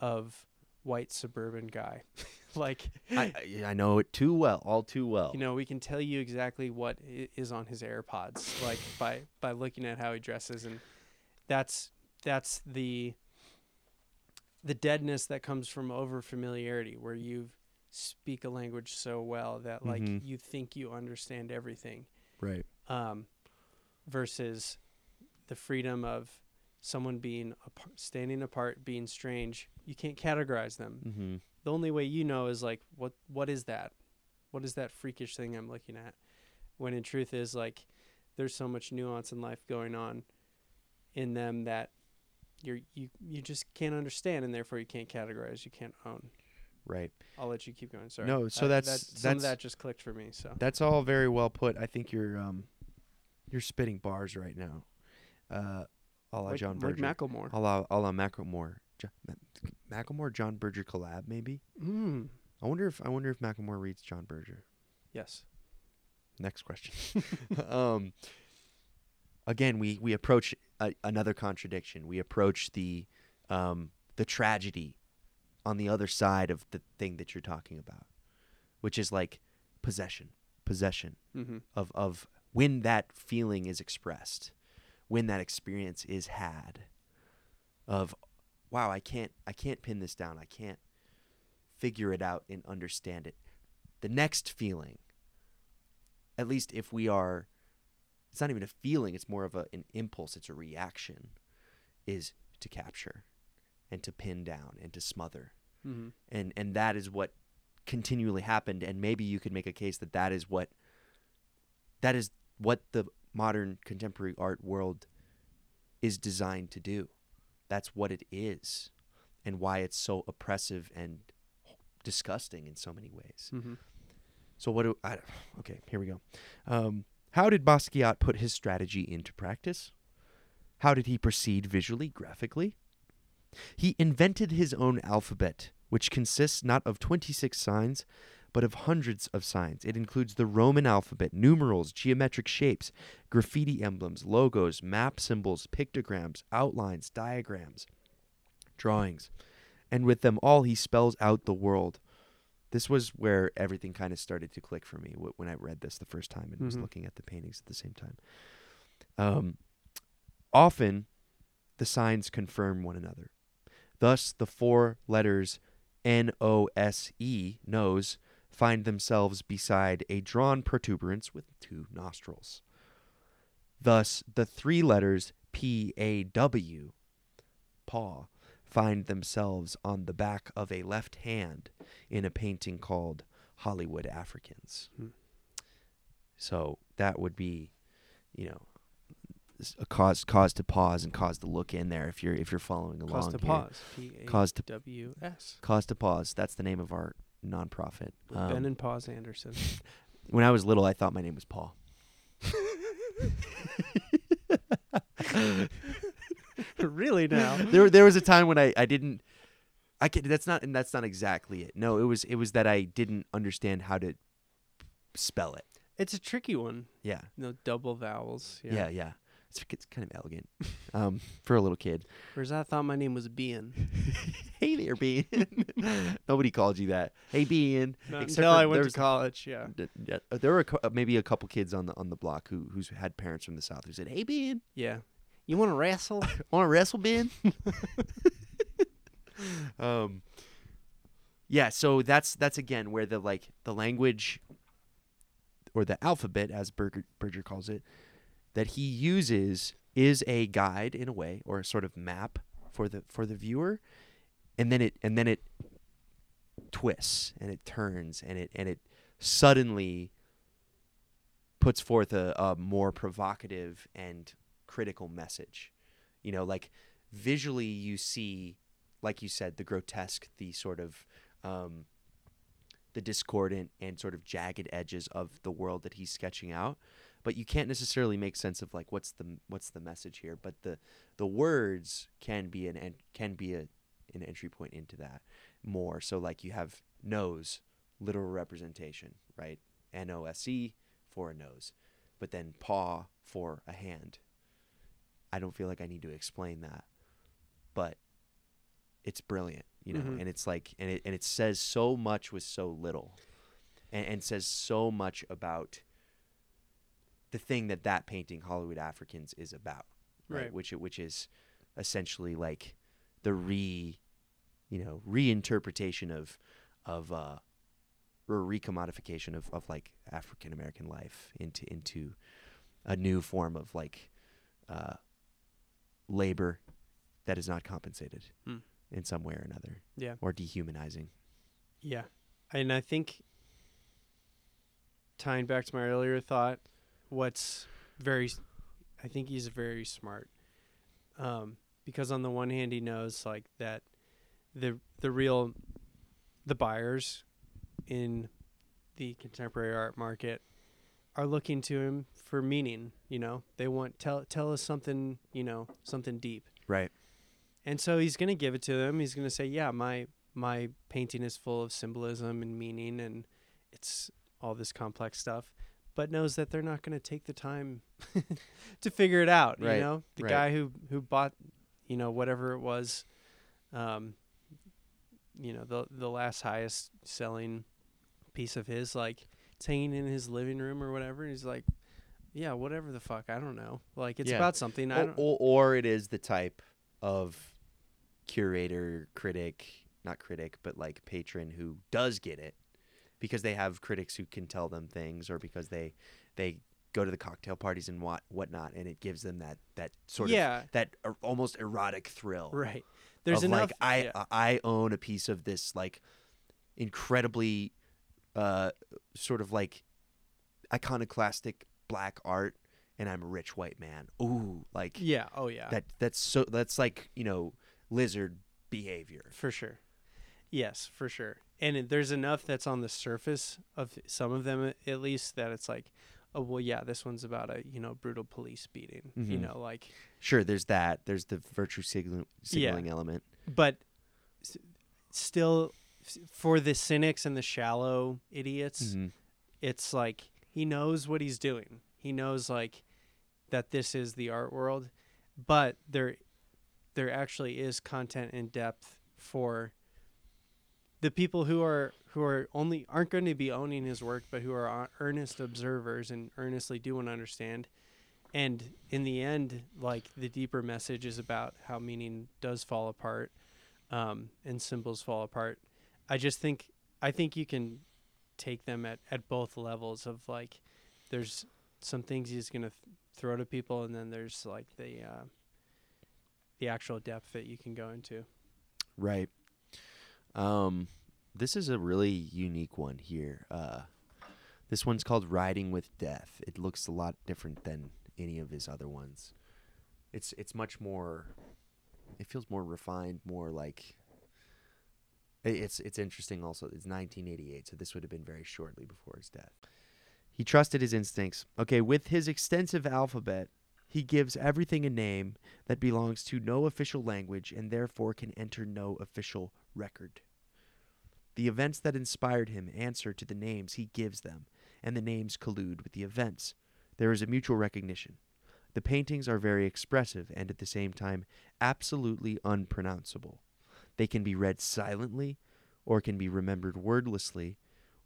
of white suburban guy. like I I know it too well, all too well. you know, we can tell you exactly what is on his AirPods, like by by looking at how he dresses, and that's that's the the deadness that comes from over familiarity, where you speak a language so well that like Mhm. you think you understand everything, right. um, versus the freedom of someone being apart, standing apart, being strange. You can't categorize them Mm-hmm. the only way you know is like what what is that what is that freakish thing i'm looking at when in truth is like there's so much nuance in life going on in them that you're you you just can't understand and therefore you can't categorize you can't own Right. i'll let you keep going sorry No, so I- that's- that, some of that's- that just clicked for me so That's all very well put. I think you're um you're spitting bars right now. Uh a la like, John like Berger. macklemore a la, a la Macklemore. Jo- Ma- Macklemore John Berger collab maybe. mm. I wonder if I wonder if Macklemore reads John Berger. yes Next question. um, again, we we approach a, another contradiction. We approach the um, the tragedy on the other side of the thing that you're talking about, which is like possession, possession mm-hmm. of of when that feeling is expressed, when that experience is had. Of, wow, I can't I can't pin this down. I can't figure it out and understand it. The next feeling at least if we are it's not even a feeling it's more of a, an impulse it's a reaction is to capture and to pin down and to smother Mm-hmm. and and that is what continually happened and maybe you could make a case that that is what that is what the modern contemporary art world is designed to do that's what it is and why it's so oppressive and disgusting in so many ways Mm-hmm. so what do I? Okay, here we go. Um, how did Basquiat put his strategy into practice? How did he proceed visually, graphically? He invented his own alphabet, which consists not of 26 signs, but of hundreds of signs. It includes the Roman alphabet, numerals, geometric shapes, graffiti emblems, logos, map symbols, pictograms, outlines, diagrams, drawings. And with them all, he spells out the world. This was where everything kind of started to click for me wh- when I read this the first time and was Mhm. looking at the paintings at the same time. Um, often, the signs confirm one another. Thus, the four letters N O S E, nose, find themselves beside a drawn protuberance with two nostrils. Thus, the three letters P A W, paw, find themselves on the back of a left hand in a painting called Hollywood Africans. Hmm. So that would be, you know, a cause cause to pause and cause to look in there if you're if you're following along. Cause to here. pause. P A Cause to W S. cause to pause. That's the name of our nonprofit. With Um, Ben and Pause Anderson. when I was little, I thought my name was Paul. really now? there there was a time when I, I didn't I could that's not and that's not exactly it. No, it was it was that I didn't understand how to spell it. It's a tricky one. Yeah. No double vowels. Yeah, Yeah. yeah. It's, it's kind of elegant um, for a little kid. Whereas I thought my name was Bean. hey there, Bean. Nobody called you that. Hey, Bean. Not Except until I went to college. Yeah. d- yeah, uh, There were a cou- uh, maybe a couple kids on the on the block who who's had parents from the south who said, "Hey, Bean, Yeah. You want to wrestle? want to wrestle, Ben?" um, yeah. So that's that's again where the like the language or the alphabet, as Berger, Berger calls it, that he uses is a guide in a way, or a sort of map for the for the viewer, and then it and then it twists and it turns and it and it suddenly puts forth a, a more provocative and critical message. You know, like visually you see, like you said, the grotesque, the sort of um, the discordant and sort of jagged edges of the world that he's sketching out. But you can't necessarily make sense of like what's the what's the message here. But the the words can be an can be a an entry point into that more. So like you have nose, literal representation, right? N O S E for a nose, but then paw for a hand. I don't feel like I need to explain that, but it's brilliant, you know. Mhm. And it's like, and it and it says so much with so little, and, and says so much about the thing that that painting Hollywood Africans is about, right? Right. Which it which is essentially like the re, you know, reinterpretation of of uh, or recommodification of, of like African American life into into a new form of like uh, labor that is not compensated Hmm. in some way or another Yeah. or dehumanizing. Yeah. And I think tying back to my earlier thought, what's very I think he's very smart. Um, because on the one hand he knows like that the the real the buyers in the contemporary art market are looking to him for meaning, you know. They want tell tell us something, you know, something deep. Right. And so he's going to give it to them. He's going to say, "Yeah, my my painting is full of symbolism and meaning and it's all this complex stuff." But knows that they're not going to take the time to figure it out, Right, you know? The right. guy who who bought, you know, whatever it was um you know, the the last highest selling piece of his like it's hanging in his living room or whatever. And he's like, "Yeah, whatever the fuck, I don't know." Like it's Yeah. about something. I Or, or, or it is the type of curator, critic, not critic, but like patron who does get it because they have critics who can tell them things or because they they go to the cocktail parties and what whatnot and it gives them that that sort Yeah. of that er- almost erotic thrill Right. There's enough like I yeah. I own a piece of this like incredibly uh sort of like iconoclastic black art and I'm a rich white man. Ooh, like Yeah. Oh yeah. that that's so that's like, you know, lizard behavior. for sure. Yes, for sure. And it, there's enough that's on the surface of some of them, at least, that it's like, oh well, yeah, this one's about a you know brutal police beating. You Mhm. know, like, Sure, there's that. There's the virtue signal, Yeah. signaling element. but s- still, for the cynics and the shallow idiots, Mhm. it's like he knows what he's doing. He knows like that this is the art world, but there there actually is content and depth for the people who are who are only aren't going to be owning his work, but who are uh, earnest observers and earnestly do want to understand. And in the end, like the deeper message is about how meaning does fall apart, um, and symbols fall apart. I just think I think you can take them at, at both levels of like there's some things he's gonna th- throw to people and then there's like the uh, the actual depth that you can go into Right. Um this is a really unique one here. Uh this one's called Riding with Death. It looks a lot different than any of his other ones. It's it's much more it feels more refined, more like it's it's interesting also. It's 1988, so this would have been very shortly before his death. He trusted his instincts. Okay, with his extensive alphabet, he gives everything a name that belongs to no official language and therefore can enter no official record. The events that inspired him answer to the names he gives them, and the names collude with the events. There is a mutual recognition. The paintings are very expressive and at the same time absolutely unpronounceable. They can be read silently, or can be remembered wordlessly,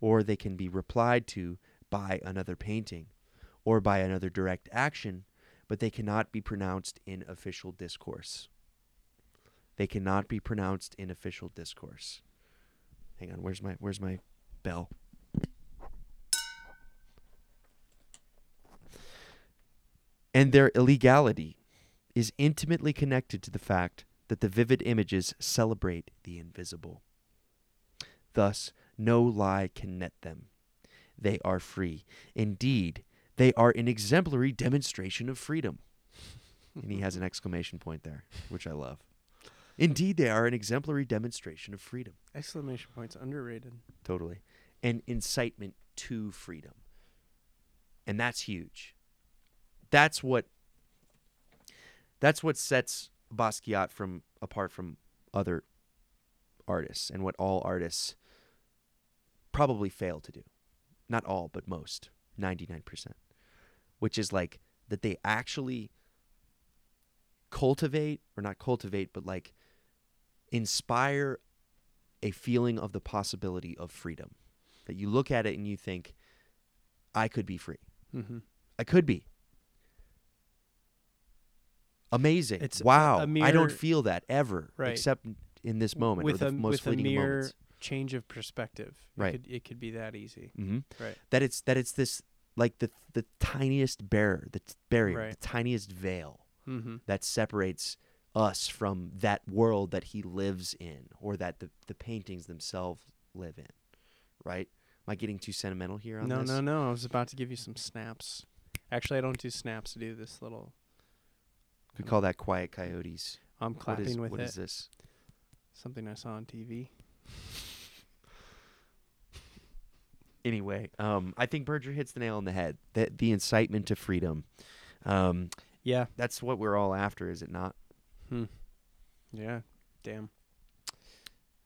or they can be replied to by another painting, or by another direct action, but they cannot be pronounced in official discourse. They cannot be pronounced in official discourse. Hang on, where's my where's my bell? and their illegality is intimately connected to the fact that the vivid images celebrate the invisible. Thus, no lie can net them. They are free. Indeed, they are an exemplary demonstration of freedom. and he has an exclamation point there, which I love. Indeed, they are an exemplary demonstration of freedom. Exclamation points underrated. Totally. And incitement to freedom. And that's huge. That's what that's what sets Basquiat from apart from other artists and what all artists probably fail to do. Not all, but most. 99%. Which is like that they actually cultivate or not cultivate but like inspire a feeling of the possibility of freedom that you look at it and you think i could be free Mm-hmm. i could be amazing It's wow a i mere- don't feel that ever Right. except in this moment with or a most with a mere moments change of perspective. It Right. Could, it could be that easy. hmm Right. that it's that it's this like the the tiniest barrier the t- barrier Right. the tiniest veil Mm-hmm. that separates us from that world that he lives in or that the, the paintings themselves live in right am i getting too sentimental here on No, this no, no. I was about to give you some snaps. Actually, I don't do snaps. I do this little. we call that quiet coyotes I'm clapping is, with what it. is this Something I saw on TV. anyway um i think berger hits the nail on the head the, the incitement to freedom um Yeah. that's what we're all after is it not Hmm. Yeah. Damn.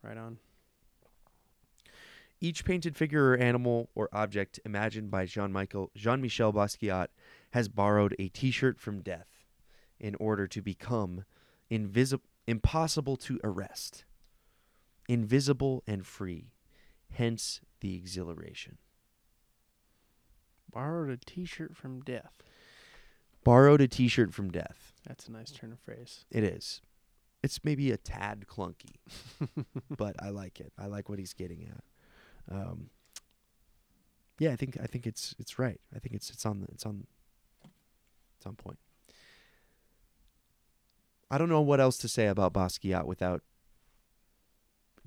Right on. Each painted figure or animal or object imagined by Jean-Michel Jean-Michel Basquiat has borrowed a T-shirt from death in order to become invisible, impossible to arrest, invisible and free. Hence the exhilaration. Borrowed a T-shirt from death. Borrowed a T-shirt from death. That's a nice turn of phrase. It is. It's maybe a tad clunky, but I like it. I like what he's getting at. Um, yeah, I think I think it's it's right. I think it's it's on the, it's on it's on point. I don't know what else to say about Basquiat without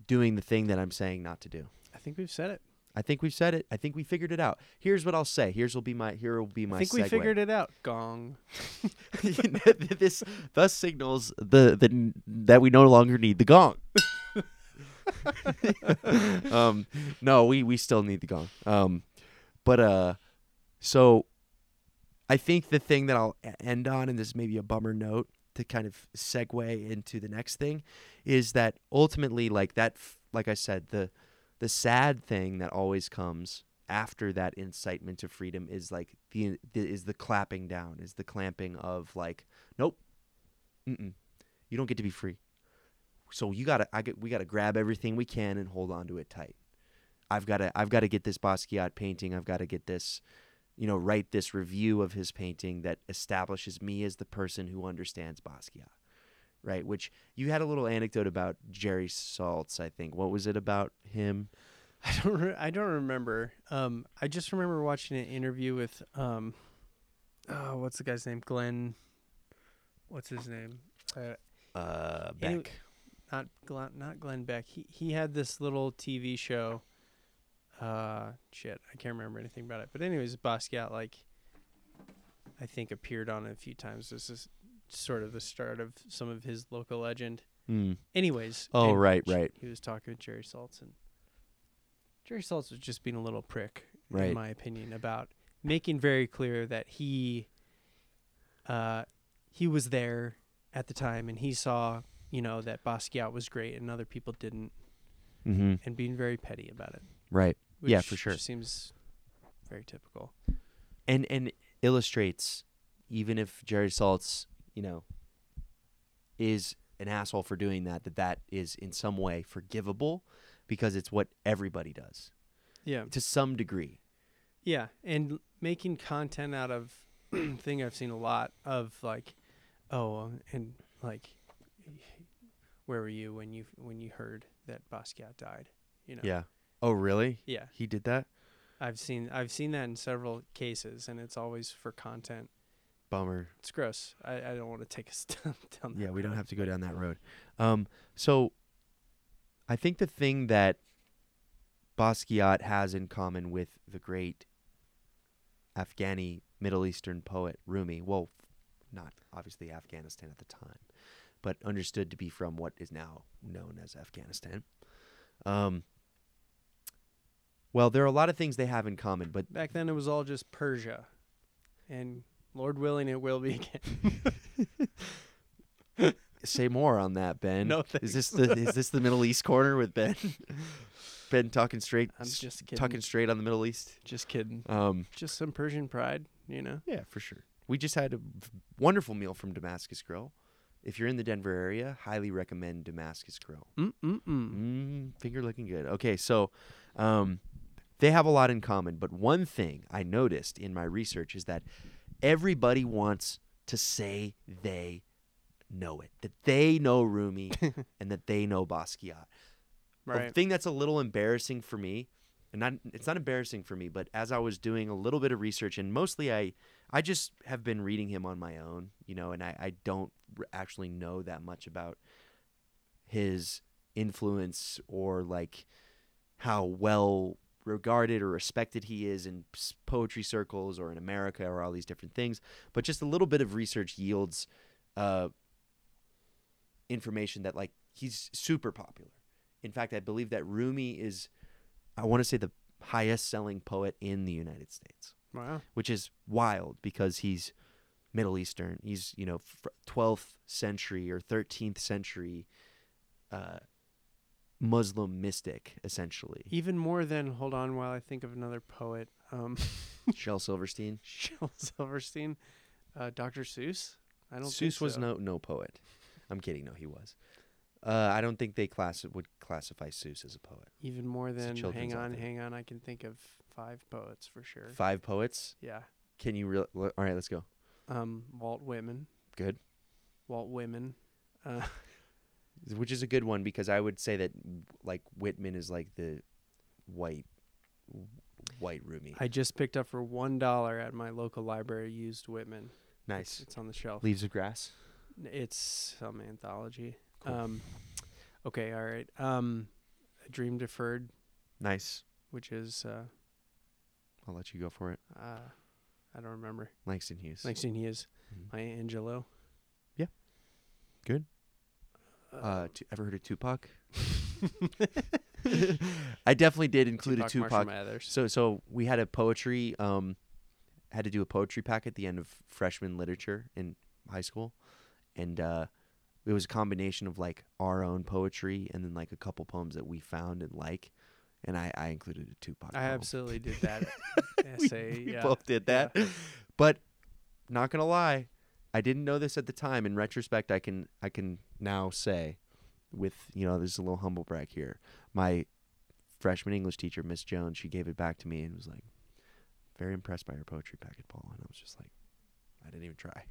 doing the thing that I'm saying not to do. I think we've said it. I think we've said it. I think we figured it out. Here's what I'll say. Here's will be my here will be my I think segue. we figured it out. Gong. this thus signals the, the that we no longer need the gong. um, no, we we still need the gong. Um, but uh, so I think the thing that I'll end on, and this may be a bummer note to kind of segue into the next thing, is that ultimately, like that, like I said, the the sad thing that always comes after that incitement to freedom is like the, is the clapping down, is the clamping of like, nope, mm-mm, you don't get to be free. So you gotta, I get, we gotta grab everything we can and hold on to it tight. I've gotta, I've gotta get this Basquiat painting. I've gotta get this, you know, write this review of his painting that establishes me as the person who understands Basquiat. Right, which you had a little anecdote about Jerry Saltz, I think. What was it about him? I don't. Re- I don't remember. Um, I just remember watching an interview with um, oh, what's the guy's name? Glenn. What's his name? Uh, Uh, Beck. not Glenn. Not Glenn Beck. He he had this little TV show. Uh, shit, I can't remember anything about it. But anyways, Basquiat like, I think appeared on it a few times. This is sort of the start of some of his local legend. Mm. Anyways. Oh, right, right. He was talking with Jerry Saltz, and Jerry Saltz was just being a little prick, Right. in my opinion, about making very clear that he, uh, he was there at the time, and he saw, you know, that Basquiat was great, and other people didn't, Mm-hmm. and being very petty about it. Right. Which Yeah, for sure. Seems very typical. and and illustrates even if Jerry Saltz, you know, is an asshole for doing that, that that is in some way forgivable because it's what everybody does Yeah. to some degree. Yeah, and making content out of thing I've seen a lot of like, oh, um, and like, where were you when you when you heard that Basquiat died? You know. Yeah. Oh, really? Yeah, He did that? I've seen I've seen that in several cases, and it's always for content. Bummer. It's gross. I, I don't want to take us down. down Yeah, we don't have to go down that road. Um, so I think the thing that Basquiat has in common with the great Afghani Middle Eastern poet Rumi, well, not obviously Afghanistan at the time, but understood to be from what is now known as Afghanistan. Um, well, there are a lot of things they have in common, but Back then, it was all just Persia, and Lord willing, it will be again. say more on that, Ben. No, is this the is this the Middle East corner with Ben? ben talking straight, I'm just kidding. talking straight on the Middle East. Just kidding. Um, Just some Persian pride, you know. yeah, for sure. We just had a wonderful meal from Damascus Grill. If you're in the Denver area, highly recommend Damascus Grill. Mm mm. Mm, finger looking good. Okay, so um, they have a lot in common, but one thing I noticed in my research is that everybody wants to say they know it, that they know Rumi and that they know Basquiat. The Right. thing that's a little embarrassing for me, and not it's not embarrassing for me, but as I was doing a little bit of research, and mostly I I just have been reading him on my own, you know, and I, I don't actually know that much about his influence or like how well regarded or respected he is in poetry circles or in America or all these different things. But just a little bit of research yields uh, information that like he's super popular. In fact, I believe that Rumi is, I want to say, the highest selling poet in the United States, Wow. which is wild because he's Middle Eastern. He's, you know, 12th century or 13th century uh, Muslim mystic, essentially. Even more than hold on while I think of another poet. Um, Shel Silverstein. Shel Silverstein, uh, Dr. Seuss. I don't. Seuss was so. no no poet. I'm kidding. No, he was. Uh, I don't think they class would classify Seuss as a poet. Even more than hang on, author. hang on. I can think of five poets for sure. Five poets. Yeah. Can you real? All right, let's go. Um, Walt Whitman. Good. Walt Whitman. Uh, Which is a good one because I would say that like Whitman is like the white white Rumi. I just picked up for one dollar at my local library. Used Whitman. nice. It's on the shelf. Leaves of grass. It's some anthology. Cool. Um, okay, all right. Um, A Dream Deferred, Nice. which is uh, I'll let you go for it. uh, I don't remember. Langston Hughes. Langston Hughes, Mhm. Maya Angelou. Yeah. Good. Uh, Uh, tu- ever heard of Tupac? I definitely did include Tupac a Marshall Tupac. Mathers. So so we had a poetry um had to do a poetry pack at the end of freshman literature in high school. And uh it was a combination of like our own poetry and then like a couple poems that we found and like and I, I included a Tupac. I poem. absolutely did that We- essay. we yeah. both did that. But not gonna lie, I didn't know this at the time. In retrospect, I can I can now say, with you know, there's a little humble brag here. My freshman English teacher, Miss Jones, she gave it back to me and was like, very impressed by your poetry packet, Paul. And I was just like, I didn't even try.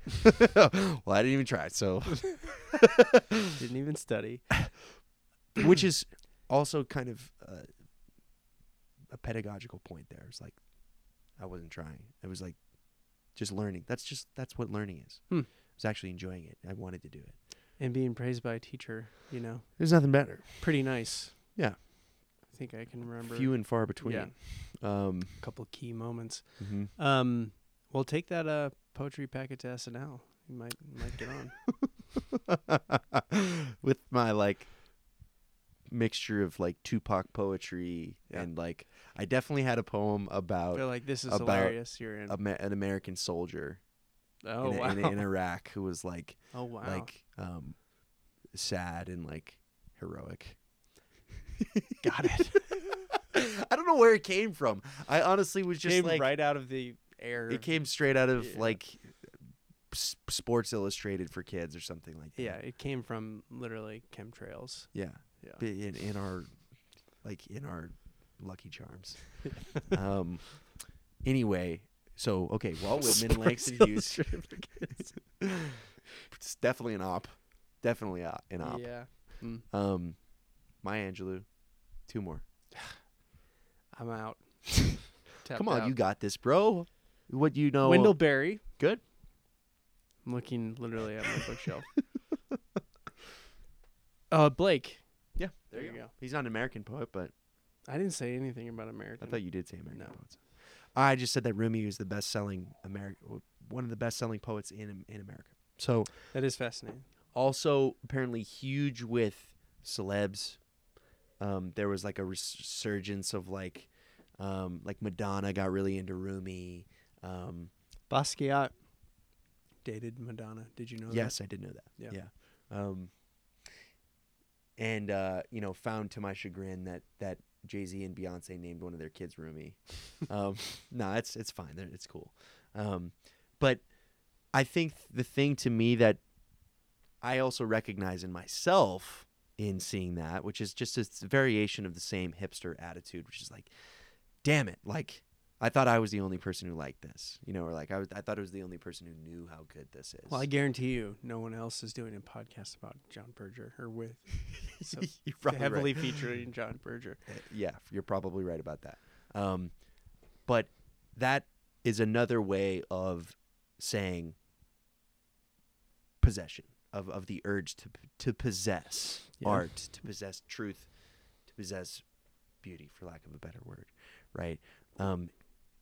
well, I didn't even try. So, Didn't even study. which is also kind of uh, a pedagogical point there. It's like I wasn't trying. It was like just learning. That's just that's what learning is. Hmm. I was actually enjoying it. I wanted to do it. And being praised by a teacher, you know, There's nothing better. pretty nice. Yeah. I think I can remember Few and far between. Yeah. Um, a couple key moments. mhm. Um, well, take that uh poetry packet to SNL. You might might get on. with my like mixture of like Tupac poetry Yeah. and like I definitely had a poem I about feel like this is about hilarious. You're in. An American soldier oh in, wow. in, in Iraq who was like oh wow. like um sad and like heroic. Got it. I don't know where it came from. I honestly was just Came like right out of the air. it came straight out of Yeah. like S- Sports Illustrated for kids or something like that. Yeah, it came from literally chemtrails. Yeah. Yeah. In in our like in our Lucky Charms. um anyway, so okay, Walt Whitman, Langston Hughes. it's definitely an op. Definitely a- an op. Yeah. Mm, Um Maya Angelou. Two more. I'm out. Come on, you got this, bro. What do you know Wendell Berry. good. I'm looking literally at my bookshelf. Uh, Blake. Yeah, There you go. He's not an American poet, but I didn't say anything about America. I thought you did say American No. poets. I just said that Rumi is the best-selling American, one of the best-selling poets in in America. So that is fascinating. also apparently huge with celebs. Um, there was like a resurgence of like, um, like Madonna got really into Rumi. Um, Basquiat dated Madonna. Did you know that? yes, I did know that. Yeah. Yeah. Um, and uh, you know, found to my chagrin that that Jay Z and Beyonce named one of their kids Rumi. um, no, it's it's fine. It's cool. Um, but I think the thing to me that I also recognize in myself in seeing that, which is just a variation of the same hipster attitude, which is like, damn it, like I thought I was the only person who liked this, you know, or like I, was, I thought I was the only person who knew how good this is. Well, I guarantee you, no one else is doing a podcast about John Berger or with so probably right. heavily featuring John Berger. Uh, yeah, you're probably right about that. Um, but that is another way of saying possession of, of the urge to to possess Yeah. art, to possess truth, to possess beauty, for lack of a better word, right? Um,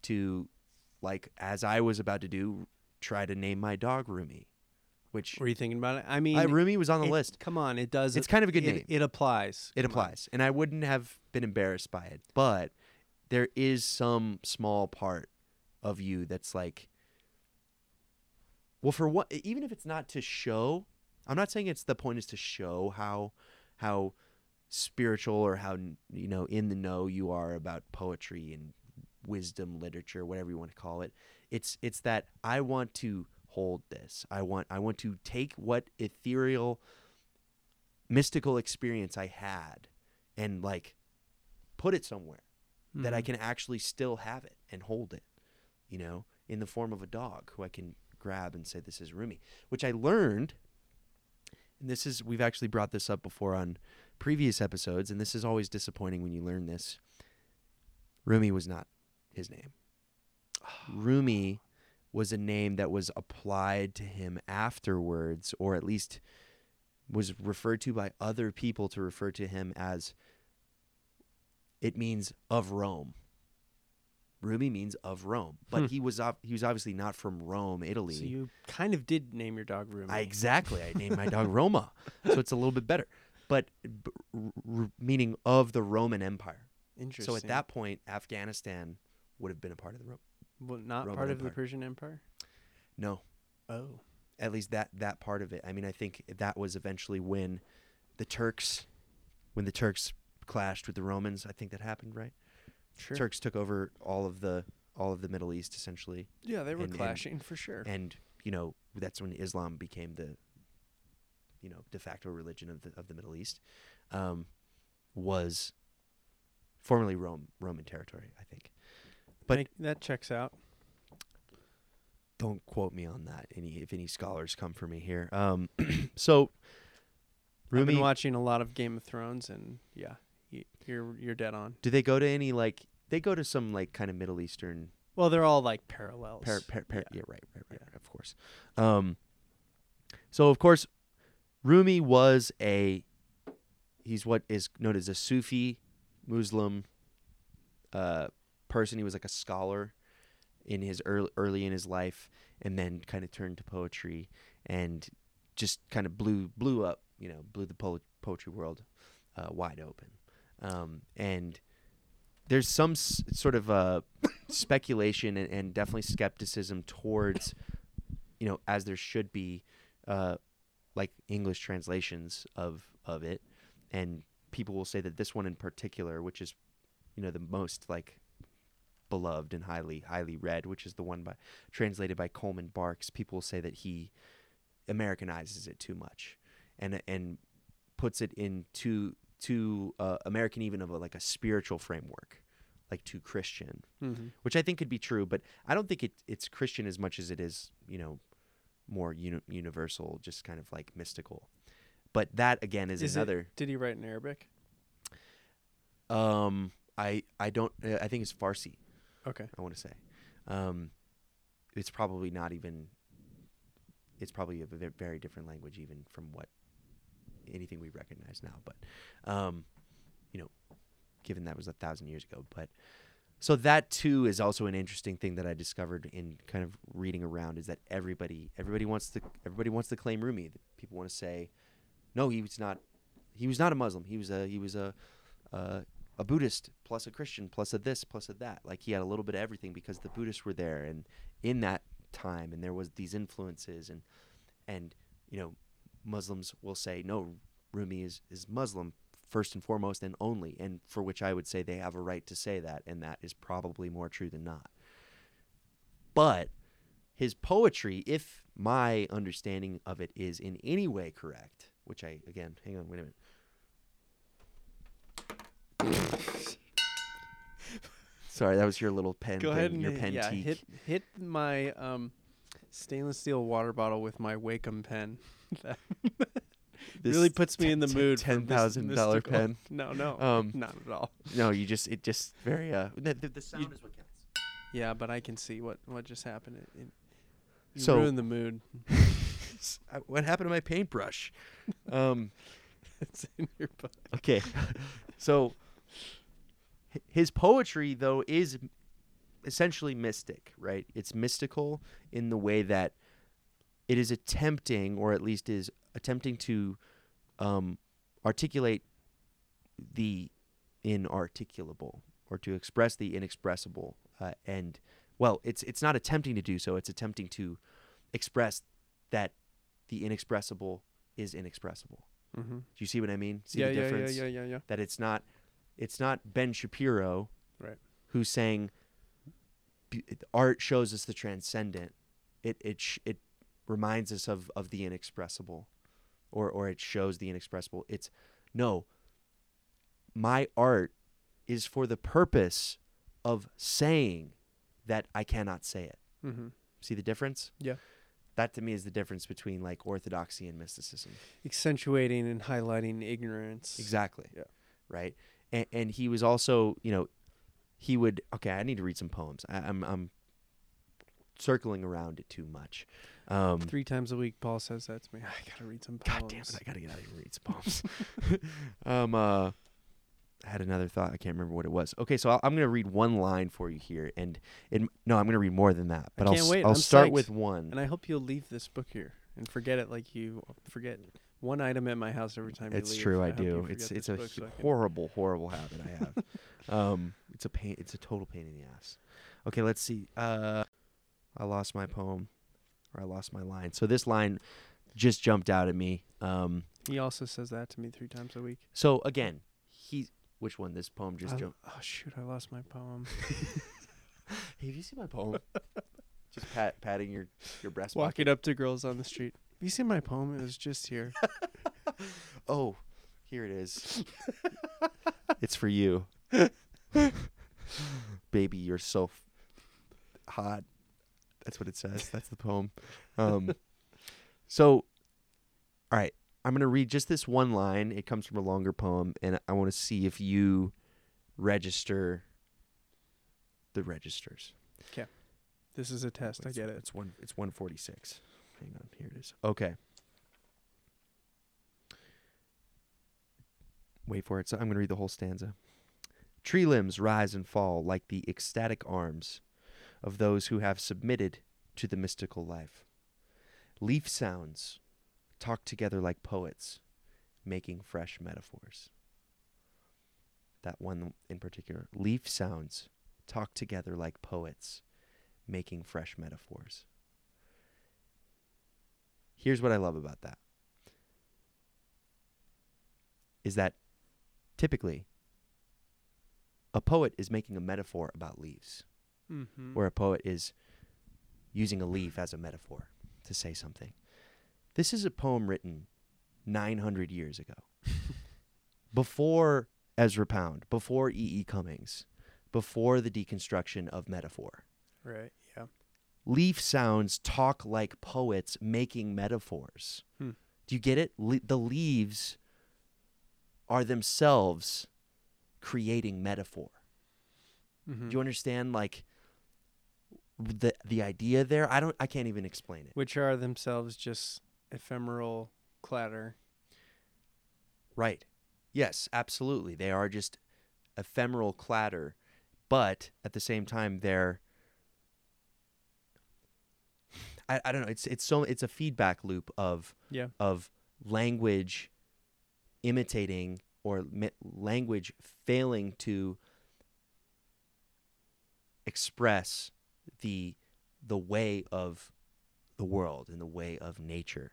to like as I was about to do, try to name my dog Rumi, which Were you thinking about it? I mean, I, Rumi was on the it- list. Come on, it does. It's kind of a good it, name. It applies. It Come on. applies. And I wouldn't have been embarrassed by it. But there is some small part of you that's like, well, for what, even if it's not to show, I'm not saying it's the point is to show how, how spiritual or how, you know, in the know you are about poetry and wisdom literature, whatever you want to call it. It's, it's that I want to hold this. I want, I want to take what ethereal, mystical experience I had and like put it somewhere that I Mhm. can actually still have it and hold it, you know, in the form of a dog who I can grab and say, This is Rumi, which I learned. And this is, we've actually brought this up before on previous episodes, and this is always disappointing when you learn this. Rumi was not his name. Rumi was a name that was applied to him afterwards, or at least was referred to by other people to refer to him as it means of Rome. Rumi means of Rome, but Hmm. he was ob- he was obviously not from Rome, Italy. So you kind of did name your dog Rumi. I exactly. I named my dog Roma, so it's a little bit better. But b- r- r- meaning of the Roman Empire. Interesting. So at that point, Afghanistan would have been a part of the Rome. well, not Roman part of the Persian Empire. No, Oh, at least that that part of it. I mean, I think that was eventually when the Turks, when the Turks clashed with the Romans. I think that happened, right? sure. Turks took over all of the all of the Middle East essentially, Yeah, they were and- and- clashing for sure. and you know that's when Islam became the you know de facto religion of the of the Middle East. Um, was formerly Rome Roman territory, I think. But- Make- that checks out. don't quote me on that. Any if any scholars come for me here. Um, so I've been Rumi, watching a lot of Game of Thrones, and yeah, you're you're dead on. do they go to any like they go to some like kind of Middle Eastern Well, they're all like parallels. par, par, par, Yeah. yeah. right, right, right, Yeah. of course. Um, so of course, Rumi was a he's what is known as a Sufi Muslim uh, person. He was like a scholar in his early, early in his life, and then kind of turned to poetry and just kind of blew blew up. You know, blew the po- poetry world uh, wide open. Um, and there's some s- sort of uh, speculation and, and definitely skepticism towards, you know, as there should be, uh, like English translations of of it, and people will say that this one in particular, which is, you know, the most like beloved and highly highly read, which is the one by translated by Coleman Barks. People say that he Americanizes it too much, and and puts it in too too uh, American even of a, like a spiritual framework, like too Christian, Mm-hmm. which I think could be true, but I don't think it, it's Christian as much as it is you know more uni- universal, just kind of like mystical. But that again is, Is another. it? Did he write in Arabic? Um, I I don't. Uh, I think it's Farsi. Okay. I want to say. Um, it's probably not even it's probably a very different language even from what anything we recognize now. But um, you know, given that was a thousand years ago, but so that too is also an interesting thing that I discovered in kind of reading around is that everybody everybody wants to everybody wants to claim Rumi. People want to say, no, he was not. He was not a Muslim. He was a he was a a, a Buddhist plus a Christian plus a this plus a that. Like he had a little bit of everything because the Buddhists were there and in that time and there was these influences and and you know Muslims will say no Rumi is is Muslim first and foremost and only and for which I would say they have a right to say that and that is probably more true than not. But his poetry if my understanding of it is in any way correct, which I again, hang on, wait a minute. Sorry, that was your little pen. Go thing, ahead and your pen yeah, teak. hit hit my um, stainless steel water bottle with my Wacom pen. that This really puts me ten- in the mood. Ten thousand dollar pen. No, no, Um, not at all. No, you just it just very uh the, the, the sound is what counts. Yeah, but I can see what what just happened. It, it, you So- ruined the mood. Uh, what happened to my paintbrush? Um it's in your book. okay. so his poetry though is essentially mystic, right? It's mystical in the way that it is attempting or at least is attempting to um articulate the inarticulable or to express the inexpressible uh, and well it's it's not attempting to do so it's attempting to express that the inexpressible is inexpressible Mm-hmm. do you see what i mean see Yeah, the yeah, yeah, difference yeah, yeah, yeah. that it's not it's not ben shapiro Right. who's saying art shows us the transcendent it it sh- it reminds us of of the inexpressible or or it shows the inexpressible it's no my art is for the purpose of saying that i cannot say it Mm-hmm. see the difference Yeah. that to me is the difference between like orthodoxy and mysticism Accentuating and highlighting ignorance. Exactly. Yeah. Right. And, and he was also, you know, he would. Okay, I need to read some poems. I, I'm I'm circling around it too much. Um, Three times a week, Paul says that to me. I gotta read some poems God damn it! I gotta get out here and read some poems. um, uh, I had another thought. I can't remember what it was. Okay, so I'll, I'm gonna read one line for you here, and it, no, I'm gonna read more than that. But I'll can't s- wait. I'll I'm start psyched. with one. And I hope you'll leave this book here and forget it like you forget one item at my house every time you It's leave. true, I hope do. It's it's a so horrible, horrible habit I have. um, it's a pain. It's a total pain in the ass. Okay, let's see. Uh, I lost my poem, or I lost my line. So this line just jumped out at me. Um, He also says that to me three times a week. so again, he. Which one? This poem just I- jumped. oh shoot! I lost my poem. Hey, have you seen my poem? just pat patting your your breast. pocket. Walking up to girls on the street. Have you seen my poem? It was just here. Oh, here it is. it's for you. Baby, you're so f- hot. That's what it says. That's the poem. Um, so, all right. I'm going to read just this one line. It comes from a longer poem, and I want to see if you register the registers. Okay. This is a test. I get it. It's one. It's 146. Hang on. Here it is. Okay. Wait for it. So I'm going to read the whole stanza. Tree limbs rise and fall like the ecstatic arms of those who have submitted to the mystical life. Leaf sounds talk together like poets, making fresh metaphors. That one in particular. Leaf sounds talk together like poets, making fresh metaphors. Here's what I love about that is that typically a poet is making a metaphor about leaves, Mm-hmm. where a poet is using a leaf as a metaphor to say something. This is a poem written 900 years ago, before Ezra Pound, before E. E. Cummings, before the deconstruction of metaphor. right. Leaf sounds talk like poets making metaphors. Hmm. Do you get it? Le- the leaves are themselves creating metaphor. Mm-hmm. Do you understand? Like, the the idea there. I don't. I can't even explain it. Which are themselves just ephemeral clatter. Right. Yes, absolutely. They are just ephemeral clatter, but at the same time they're I, I don't know, it's it's so it's a feedback loop of Yeah. of language imitating or mi- language failing to express the the way of the world and the way of nature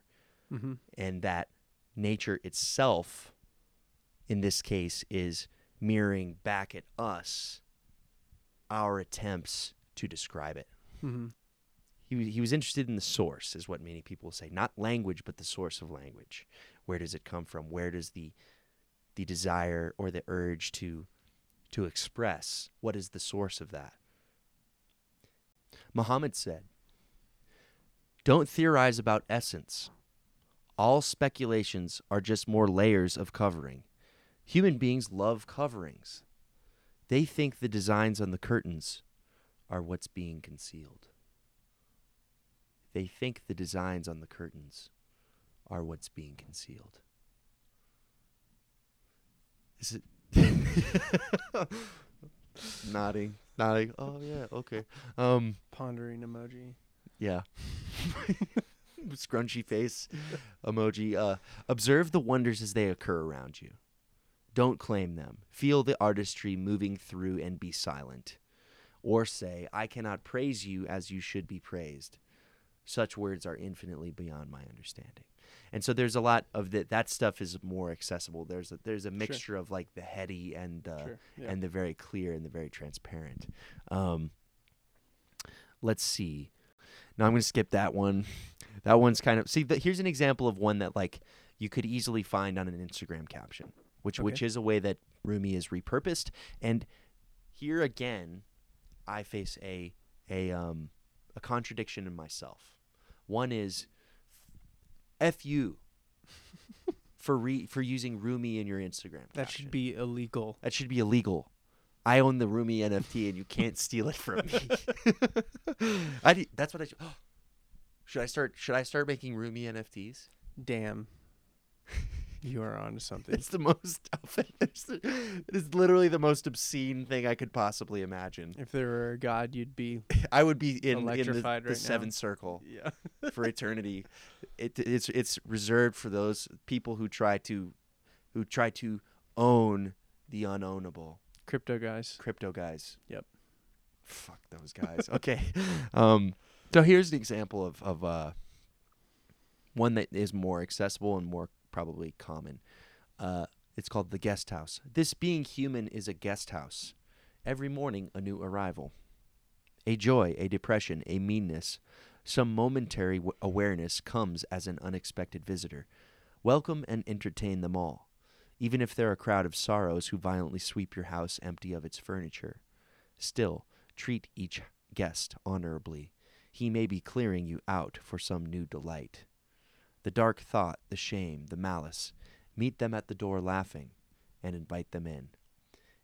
Mm-hmm. and that nature itself in this case is mirroring back at us our attempts to describe it Mm-hmm. He, he was interested in the source is what many people say not language but the source of language. Where does it come from? Where does the the desire or the urge to to express what is the source of that? Muhammad said don't theorize about essence. All speculations are just more layers of covering. Human beings love coverings. They think the designs on the curtains are what's being concealed they think the designs on the curtains are what's being concealed. Is it nodding, nodding? Oh yeah, okay. Um, Pondering emoji. yeah. Scrunchy face emoji. Uh, observe the wonders as they occur around you. Don't claim them. Feel the artistry moving through and be silent. Or say, I cannot praise you as you should be praised. Such words are infinitely beyond my understanding. And so there's a lot of that. That stuff is more accessible. There's a, there's a mixture of like the heady and uh, Sure, yeah. and the very clear and the very transparent. Um, let's see. Now I'm going to skip that one. That one's kind of see. The, here's an example of one that like you could easily find on an Instagram caption, which which is a way that Rumi is repurposed. And here again, I face a a um a contradiction in myself. One is f you for re, for using Rumi in your Instagram. That caption. should be illegal. That should be illegal. I own the Rumi NFT, and you can't steal it from me. I that's what I should. Should I start? Should I start making Rumi NFTs? Damn. you are onto something. It's the most. It's the, it is literally the most obscene thing I could possibly imagine. If there were a god, you'd be I would be in, in the, Electrified the seventh circle yeah. for eternity. It, it's it's reserved for those people who try to, who try to own the unownable. Crypto guys. crypto guys. Yep. Fuck those guys. okay. Um, so here's an example of of uh, one that is more accessible and more probably common. Uh, it's called the guest house. This being human is a guest house. Every morning, a new arrival. A joy, a depression, a meanness, some momentary w- awareness comes as an unexpected visitor. Welcome and entertain them all, even if they're a crowd of sorrows who violently sweep your house empty of its furniture. Still, treat each guest honorably. He may be clearing you out for some new delight. The dark thought, the shame, the malice, meet them at the door laughing and invite them in.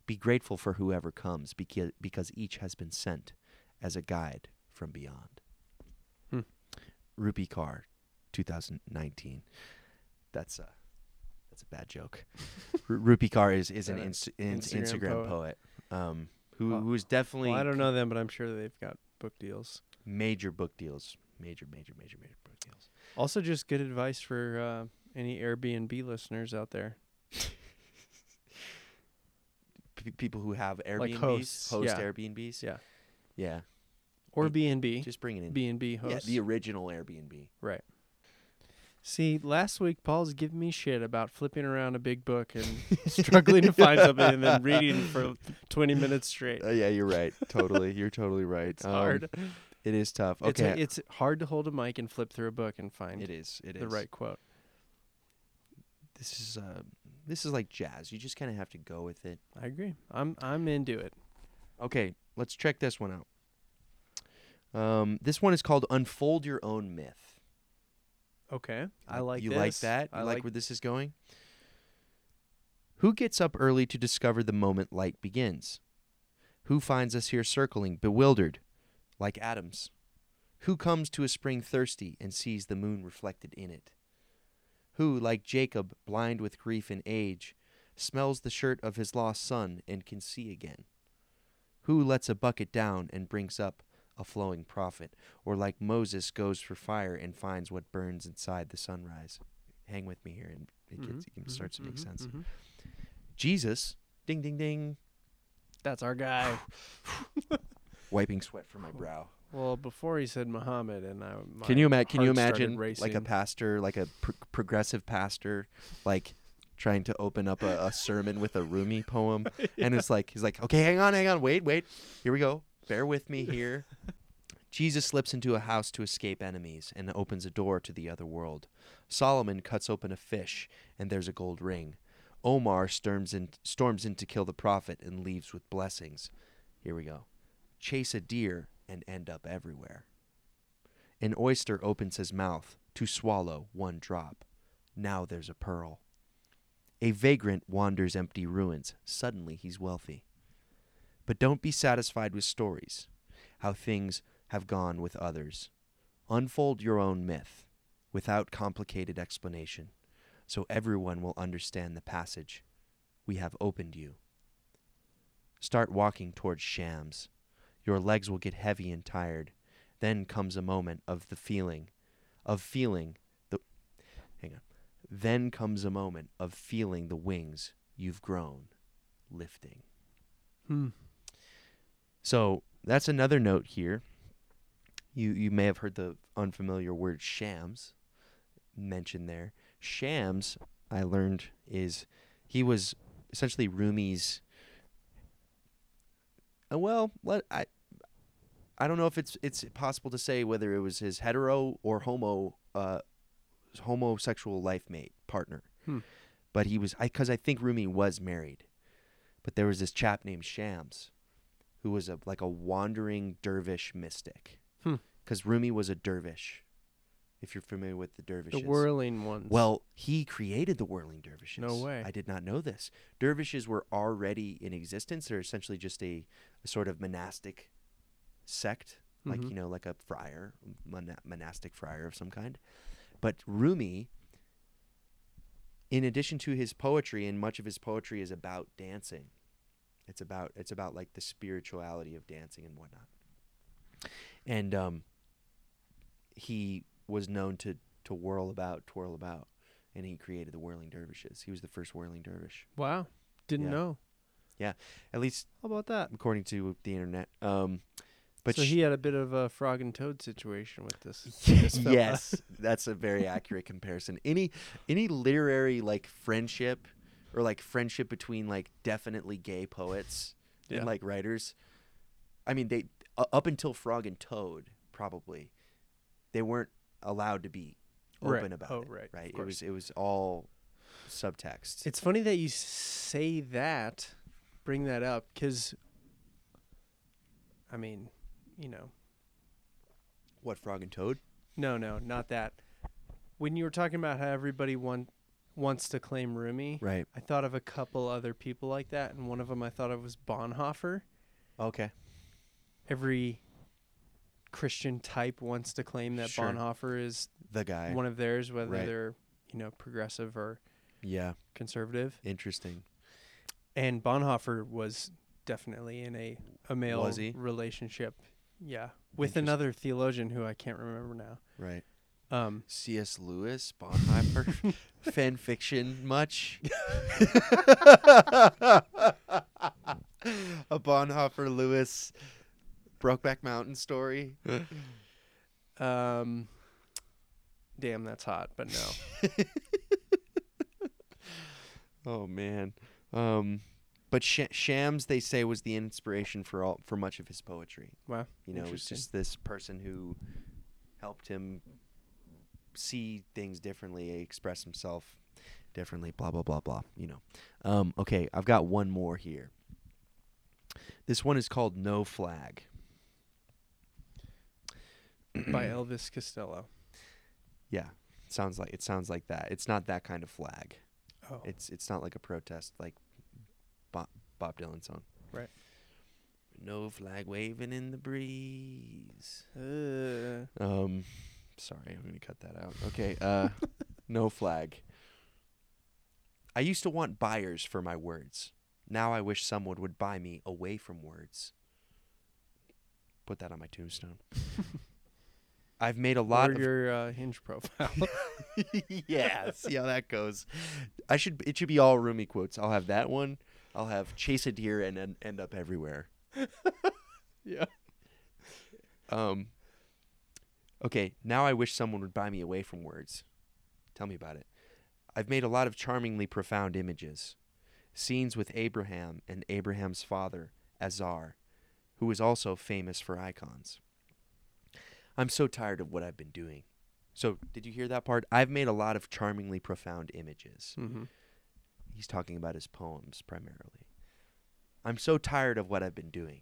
Be grateful for whoever comes because, because each has been sent as a guide from beyond. Hmm. Rupi Kaur, 2019. That's a that's a bad joke. R- Rupi is, is an, An ins- ins- Instagram Instagram, poet, um, who Well- who is definitely Well, I don't know them, but I'm sure they've got book deals. major book deals, major major major major. Also, just good advice for uh, any Airbnb listeners out there. P- people who have Airbnbs, hosts, host yeah. Airbnbs, Yeah. yeah, Or B and B. just bring it in. B and B yeah, the original Airbnb. Right. See, last week Paul's giving me shit about flipping around a big book and struggling to find something and then reading for 20 minutes straight. Uh, yeah, you're right. Totally, you're totally right. It's Um, hard. It is tough. It's, Okay, it's hard to hold a mic and flip through a book and find it is. It is the right quote. This is uh, this is like jazz. You just kind of have to go with it. I agree. I'm I'm into it. Okay, let's check this one out. Um, this one is called "Unfold Your Own Myth." Okay. I like you this. like that. You I like, like where this is going. Who gets up early to discover the moment light begins? Who finds us here circling, bewildered, like Adam's? Who comes to a spring thirsty and sees the moon reflected in it? Who, like Jacob, blind with grief and age, smells the shirt of his lost son and can see again? Who lets a bucket down and brings up a flowing prophet, or like Moses goes for fire and finds what burns inside the sunrise? Hang with me here, and it, gets, Mhm, it starts to make mhm, sense. mhm. Jesus, ding ding ding, That's our guy. wiping sweat from my brow. well, before he said Muhammad, and I. Can you ima- Can you imagine like a pastor, like a pr- progressive pastor, like trying to open up a, a sermon with a Rumi poem, and it's like he's like, okay, hang on, hang on, wait, wait, here we go, bear with me here. Jesus slips into a house to escape enemies and opens a door to the other world. Solomon cuts open a fish, and there's a gold ring. Omar storms in, storms in to kill the prophet and leaves with blessings. Here we go. Chase a deer and end up everywhere. An oyster opens his mouth to swallow one drop. Now there's a pearl. A vagrant wanders empty ruins. Suddenly he's wealthy. But don't be satisfied with stories, how things have gone with others. Unfold your own myth without complicated explanation, so everyone will understand the passage. We have opened you. Start walking towards shams. Your legs will get heavy and tired. Then comes a moment of the feeling, of feeling the. Hang on. Then comes a moment of feeling the wings you've grown, lifting. Hmm. So that's another note here. You you may have heard the unfamiliar word shams mentioned there. Shams, I learned, is he was essentially Rumi's. Uh, well, let I. I don't know if it's it's possible to say whether it was his hetero or homo uh, homosexual life mate partner, Hmm. but he was I because I think Rumi was married, but there was this chap named Shams, who was a like a wandering dervish mystic, Hmm. because Rumi was a dervish. If you're familiar with the dervishes, The whirling ones. well, he created the whirling dervishes. No way. I did not know this. Dervishes were already in existence. They're essentially just a, a sort of monastic sect, like Mhm. you know, like a friar, mona- monastic friar of some kind. But Rumi, in addition to his poetry, and much of his poetry is about dancing. It's about it's about like the spirituality of dancing and whatnot. And um, he was known to to whirl about, twirl about, and he created the whirling dervishes. He was the first whirling dervish, wow. Didn't Yeah. know. Yeah, at least How about that? according to the internet. Um, but so sh- he had a bit of a frog and toad situation with this. this yes, that's a very accurate comparison. Any any literary like friendship or like friendship between like definitely gay poets Yeah. and like writers. I mean, they uh, up until Frog and Toad probably they weren't allowed to be Right. open about Oh, it. right, Right. It was it was all subtext. It's funny that you say that, bring that up, because, I mean, you know, what Frog and Toad? no, no, not that. When you were talking about how everybody want, wants to claim Rumi, Right. I thought of a couple other people like that, and one of them I thought of was Bonhoeffer. Okay. Every Christian type wants to claim that Sure. Bonhoeffer is The guy. one of theirs, whether Right. they're you know progressive or yeah. conservative. Interesting. And Bonhoeffer was definitely in a a male relationship. Yeah, with another theologian who I can't remember now. Right. Um, C.S. Lewis, Bonhoeffer, fan fiction much? a Bonhoeffer Lewis Brokeback Mountain story. um, damn, that's hot, but no. Oh man. Um, but Sh- Shams, they say, was the inspiration for all for much of his poetry. Wow, You know, it was just this person who helped him see things differently, express himself differently, blah blah blah blah. You know. Um, okay, I've got one more here. This one is called No Flag. By Elvis Costello. Yeah, sounds like it sounds like that. It's not that kind of flag. Oh, It's it's not like a protest like Bob, Bob Dylan song. Right. No flag waving in the breeze. Uh, Um, sorry, I'm gonna cut that out. Okay. Uh, no flag. I used to want buyers for my words. Now I wish someone would buy me away from words. Put that on my tombstone. I've made a lot or of your uh, hinge profile. yeah, see how that goes. I should it should be all Rumi quotes. I'll have that one. I'll have chase a deer and then end up everywhere. yeah. Um Okay, now I wish someone would buy me away from words. Tell me about it. I've made a lot of charmingly profound images. Scenes with Abraham and Abraham's father, Azar, who was also famous for icons. I'm so tired of what I've been doing. So, did you hear that part? I've made a lot of charmingly profound images. Mm-hmm. He's talking about his poems primarily. I'm so tired of what I've been doing.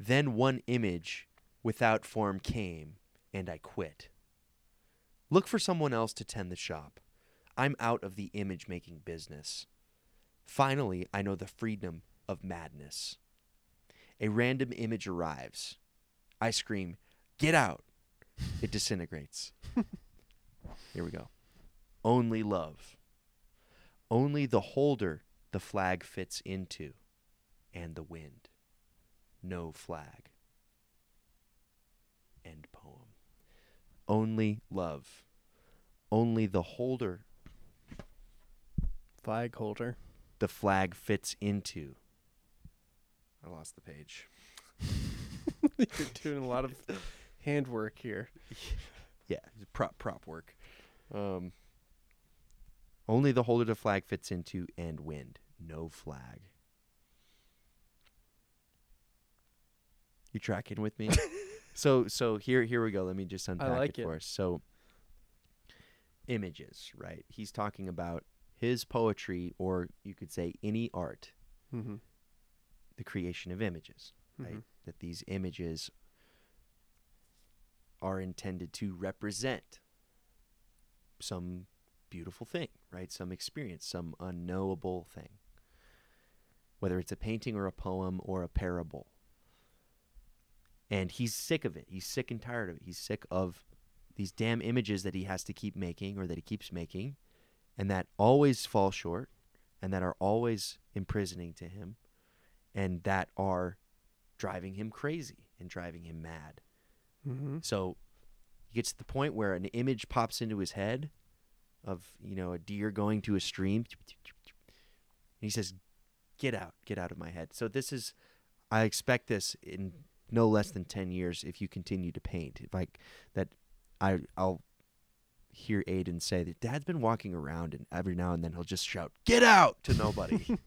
Then one image without form came, and I quit. Look for someone else to tend the shop. I'm out of the image making business. Finally, I know the freedom of madness. A random image arrives. I scream, Get out! It disintegrates. Here we go. Only love. Only the holder the flag fits into, and the wind. No flag. End poem. Only love. Only the holder Flag holder. the flag fits into. I lost the page. You're doing a lot of handwork here. Yeah, prop prop work. Um, only the holder the flag fits into and wind. No flag. You tracking with me? so so here here we go. Let me just unpack like it, it. for us. So images, right? He's talking about his poetry, or you could say any art, Mm-hmm. the creation of images, right? Mhm. That these images are intended to represent some beautiful thing, right? Some experience, some unknowable thing. Whether it's a painting or a poem or a parable. And he's sick of it. He's sick and tired of it. He's sick of these damn images that he has to keep making or that he keeps making and that always fall short and that are always imprisoning to him and that are driving him crazy and driving him mad. Mm-hmm. So he gets to the point where an image pops into his head of, you know, a deer going to a stream. And he says, Get out, get out of my head. So this is I expect this in no less than ten years if you continue to paint. If I that I I'll hear Aiden say that dad's been walking around and every now and then he'll just shout, Get out to nobody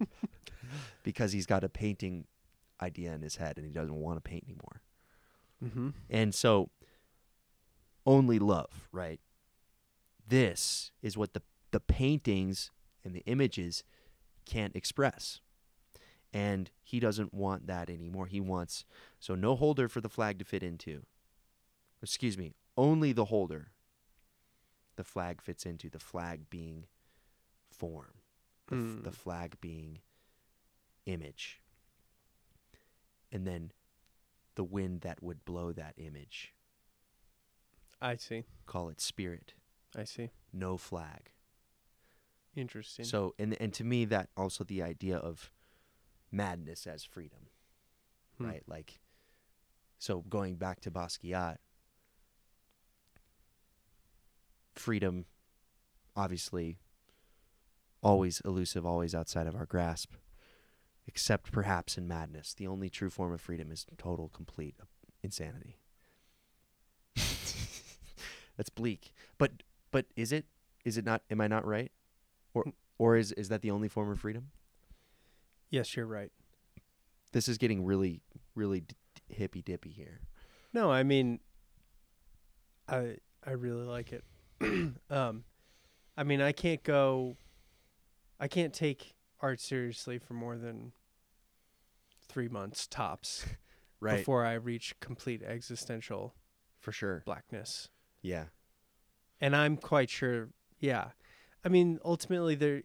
because he's got a painting idea in his head and he doesn't want to paint anymore. Mm-hmm. And so only love, right? This is what the the paintings and the images can't express. And he doesn't want that anymore. He wants so no holder for the flag to fit into. Excuse me, only the holder the flag fits into, the flag being form, the, f- Mm. the flag being image. And then the wind that would blow that image. I see. Call it spirit. I see. No flag. Interesting. So and and to me that also the idea of madness as freedom. Hmm. Right? Like so going back to Basquiat freedom obviously always elusive, always outside of our grasp. Except perhaps in madness. The only true form of freedom is total complete insanity. That's bleak. But but is it is it not am I not right? Or or is is that the only form of freedom? Yes, you're right. This is getting really really d- hippy dippy here. No, I mean, I I really like it. um, I mean, I can't go. I can't take art seriously for more than three months tops Right. before I reach complete existential For sure. blackness. Yeah. And I'm quite sure. Yeah, I mean, ultimately, there,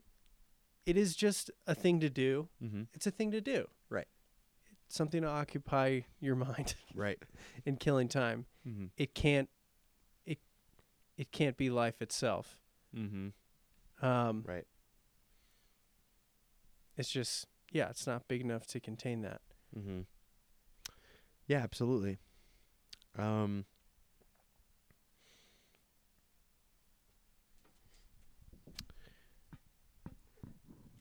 it is just a thing to do. Mm-hmm. It's a thing to do. Right. something to occupy your mind Right. in killing time. Mm-hmm. It can't it it can't be life itself. Mm-hmm. Um, Right. It's just yeah, it's not big enough to contain that. Mm-hmm. Yeah, absolutely. Um.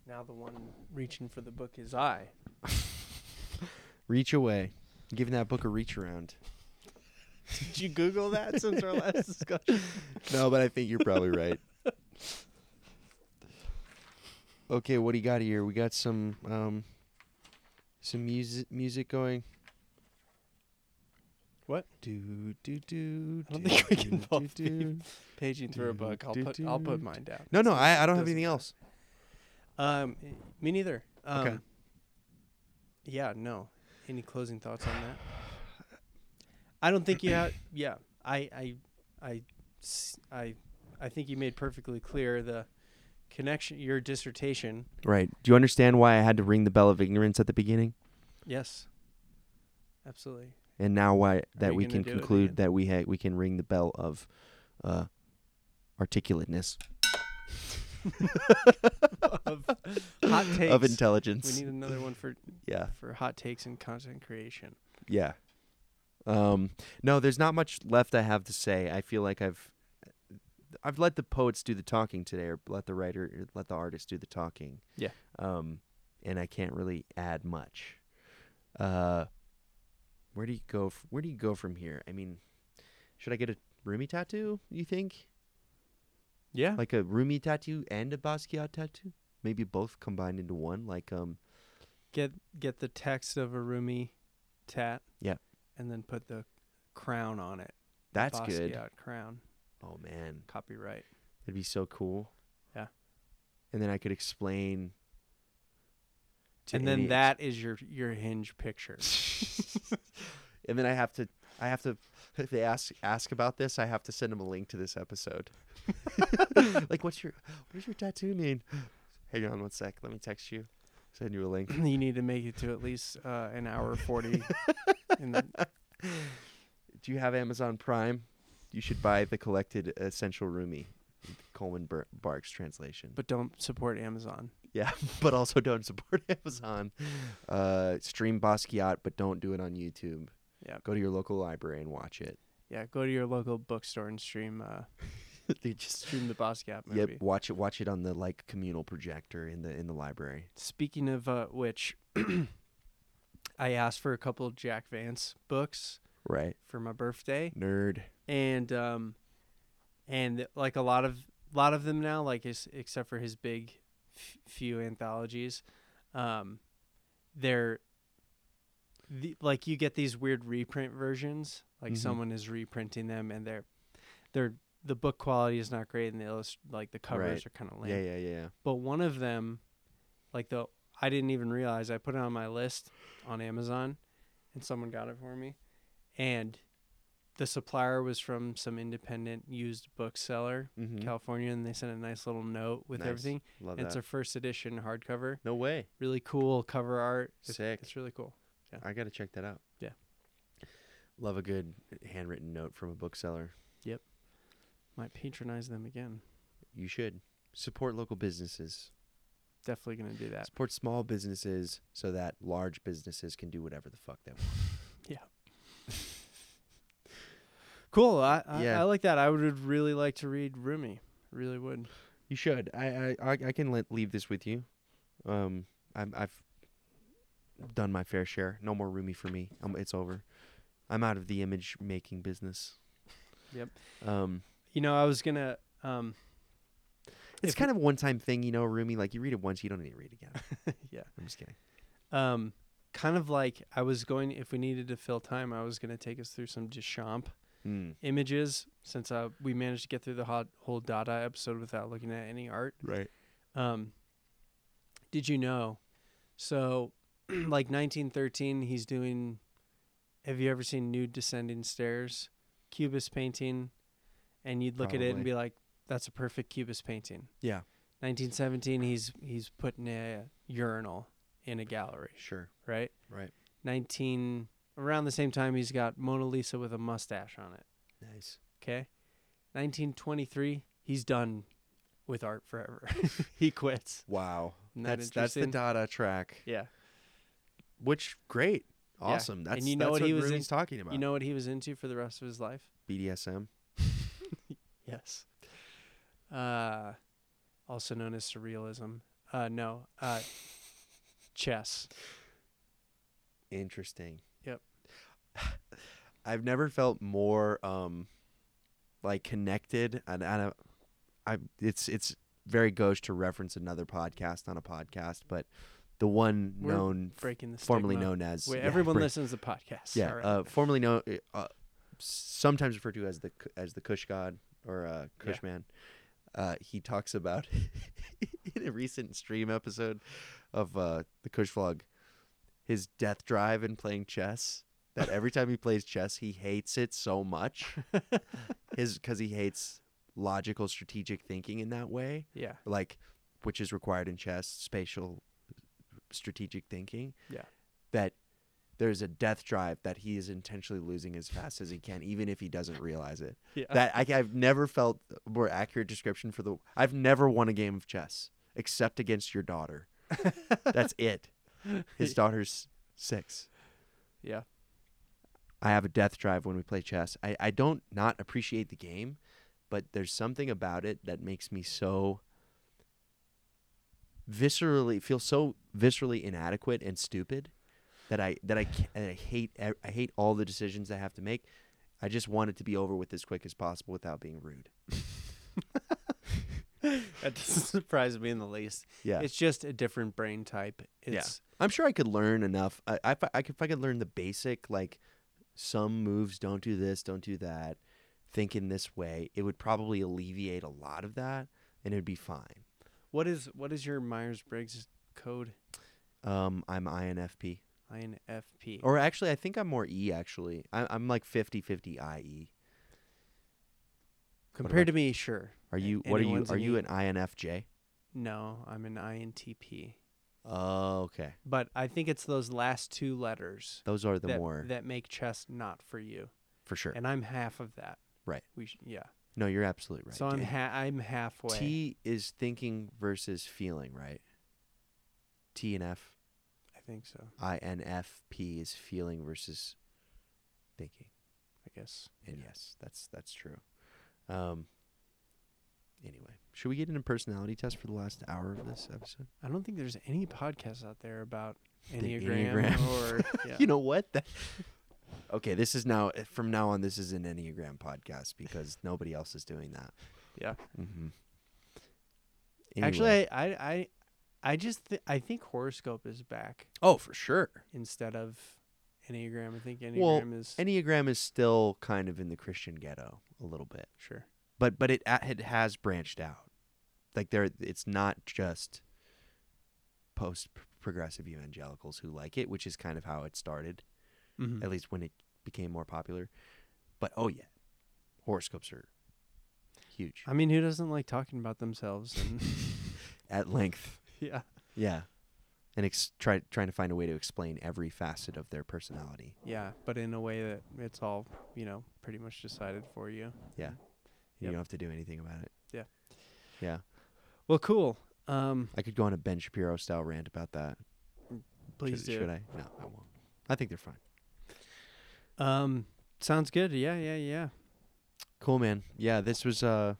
Now the one reaching for the book is I. Reach away. Giving that book a reach around. Did you Google that since our last discussion? No, but I think you're probably right. Okay, what do you got here? We got some um some music music going. What? Do do do. I don't do, think we can do, both do, be. Paging through a book. I'll put I'll put mine down. No, no, I, I don't have anything matter. else. Um, me neither. Um, Okay. Yeah, no. Any closing thoughts on that? I don't think you have. Yeah, I I I I I think you made perfectly clear the connection. Your dissertation. Right. Do you understand why I had to ring the bell of ignorance at the beginning? Yes. Absolutely. And now why that we can conclude that we ha- we can ring the bell of uh articulateness of hot takes. of intelligence. We need another one for yeah. for hot takes and content creation. Yeah. Um no, there's not much left I have to say. I feel like I've I've let the poets do the talking today or let the writer let the artist do the talking. Yeah. Um and I can't really add much. Uh where do you go f- where do you go from here? I mean, should I get a Rumi tattoo, you think? Yeah. Like a Rumi tattoo and a Basquiat tattoo? Maybe both combined into one like um get get the text of a Rumi tat. Yeah. And then put the crown on it. that's good. Basquiat crown. Oh man. Copyright. It'd be so cool. Yeah. And then I could explain. and then that is your your hinge picture. and then I have to, I have to, if they ask ask about this, I have to send them a link to this episode. like, what's your, what does your tattoo mean? Hang on one sec. Let me text you. Send you a link. you need to make it to at least uh, an hour forty. the, Do you have Amazon Prime? You should buy the collected Essential Rumi, Coleman Bar- Barks translation. but don't support Amazon. Yeah, but also don't support Amazon. Uh, stream Basquiat, but don't do it on YouTube. Yeah. Go to your local library and watch it. Yeah, go to your local bookstore and stream uh, They just stream the Basquiat movie. yep, watch it. Watch it on the like communal projector in the in the library. Speaking of uh, which, I asked for a couple of Jack Vance books Right, for my birthday. nerd. And um and like a lot of lot of them now like his, except for his big f- few anthologies um they're the, like you get these weird reprint versions like Mhm. someone is reprinting them and they're they're the book quality is not great and the illust- like the covers Right. are kind of lame Yeah, yeah, yeah. but one of them like the i didn't even realize i put it on my list on amazon and someone got it for me and the supplier was from some independent used bookseller Mm-hmm. california and they sent a nice little note with Nice. everything Love and it's a first edition hardcover no way. really cool cover art it's, Sick. it's really cool Yeah. I gotta check that out. Yeah. Love a good handwritten note from a bookseller. Yep. Might patronize them again You should support local businesses. definitely gonna do that Support small businesses so that large businesses can do whatever the fuck they want. cool i I, Yeah. I like that i would really like to read rumi really would You should. I I I, can let, leave this with you. Um, I'm, I've done my fair share. No more Rumi for me. Um, it's over. I'm out of the image making business. Yep. Um, you know i was gonna um it's kind of a one time thing, you know, Rumi. Like you read it once, you don't need to read it again. yeah I'm just kidding. um kind of like i was going if we needed to fill time i was going to take us through some Duchamp Mm, images since uh, we managed to get through the hot, whole dada episode without looking at any art. Right. um did you know? So like 1913 he's doing have you ever seen nude descending stairs? Cubist painting. And you'd look at it and be like that's a perfect cubist painting. Yeah. 1917 he's he's putting a urinal in a gallery. Sure. right? Right. 19 around the same time he's got Mona Lisa with a mustache on it. Nice. Okay. 1923, he's done with art forever. he quits. Wow. Isn't that That's that's the interesting? Dada track. Yeah. Which great. Yeah. Awesome. That's you know that's what he was in- talking about. You know what he was into for the rest of his life? BDSM. Yes. Uh, also known as surrealism. Uh, no. Uh, chess. Interesting. I've never felt more um like connected and and I, I it's it's very gauche to reference another podcast on a podcast, but the one We're known Breaking the formerly known as Wait, yeah, everyone break- listens to podcasts. Yeah, right. uh, formerly known, uh, sometimes referred to as the as the Kush God or uh, Kush Man. Uh, he talks about in a recent stream episode of uh, the Kush Vlog his death drive in playing chess. That every time he plays chess, he hates it so much. his because he hates logical, strategic thinking in that way, yeah. like which is required in chess, spatial, strategic thinking Yeah. that there's a death drive that he is intentionally losing as fast as he can, even if he doesn't realize it. Yeah. That I, I've never felt a more accurate description for the. I've never won a game of chess except against your daughter. That's it. His daughter's six. yeah. I have a death drive when we play chess. I, I don't not appreciate the game, but there's something about it that makes me so viscerally feel so viscerally inadequate and stupid that I that I that I hate I hate all the decisions I have to make. I just want it to be over with as quick as possible without being rude. That doesn't surprise me in the least. Yeah. It's just a different brain type. Yeah. I'm sure I could learn enough. I, I, I could, if I could learn the basic, like some moves don't do this, don't do that, think in this way, it would probably alleviate a lot of that, and it'd be fine. what is what is your Myers Briggs code? Um, I'm INFP, INFP. or actually, I think I'm more E. Actually, I, I'm like 50-50 IE. Compared to me, sure. Are you? What are you? Are you an INFJ? No, I'm an INTP. Oh, okay. But I think it's those last two letters Those are the that, more that make chess not for you. for sure. And I'm half of that. Right. We sh- yeah. no, you're absolutely right. So I'm ha- I'm halfway. T is thinking versus feeling, right? T and F. I think so. INFP is feeling versus thinking. I guess. And yes, that's that's true. Um anyway, should we get into personality test for the last hour of this episode? I don't think there's any podcasts out there about Enneagram, Enneagram. or yeah. You know what? That Okay, this is now from now on this is an Enneagram podcast because nobody else is doing that. yeah. Mhm. Actually, I, I I I just th- I think horoscope is back oh, for sure. instead of Enneagram. I think Enneagram Well, is Enneagram is still kind of in the Christian ghetto a little bit. sure. but but it it has branched out. Like there, it's not just post progressive evangelicals who like it, which is kind of how it started, Mhm. at least when it became more popular. But oh yeah, horoscopes are huge I mean, who doesn't like talking about themselves? And at length. yeah. Yeah, and ex- try trying to find a way to explain every facet of their personality. Yeah, but in a way that it's all, you know, pretty much decided for you. Yeah, you don't have to do anything about it. Yeah. yeah. Well, cool. Um, I could go on a Ben Shapiro style rant about that. please should, do. Should I? No, I won't. I think they're fine. Um, sounds good. Yeah, yeah, yeah. Cool, man. Yeah, this was. uh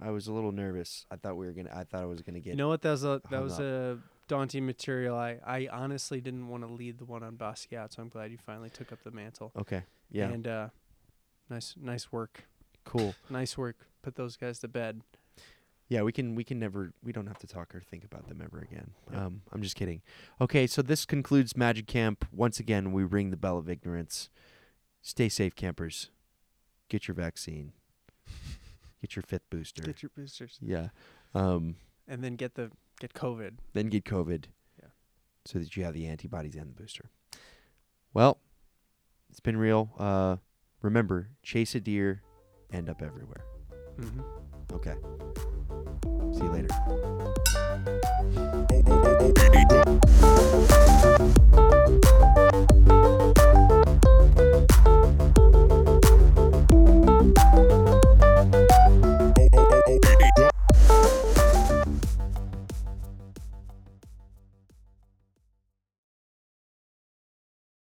I was a little nervous. I thought we were gonna. I thought I was gonna get. you know what? That was a that was up. a daunting material. I I honestly didn't want to lead the one on Basquiat, so I'm glad you finally took up the mantle. Okay. Yeah. And uh, nice nice work. cool. Nice work. Put those guys to bed. Yeah, we can. We can never. We don't have to talk or think about them ever again. Yeah. Um, I'm just kidding. Okay, so this concludes Magic Camp. Once again, we ring the bell of ignorance. Stay safe, campers. Get your vaccine. Get your fifth booster. Get your boosters, yeah. Um, and then get the get COVID. then get COVID. Yeah. So that you have the antibodies and the booster. Well, it's been real. Uh, remember, chase a deer, end up everywhere. Mm-hmm. Okay. See you later.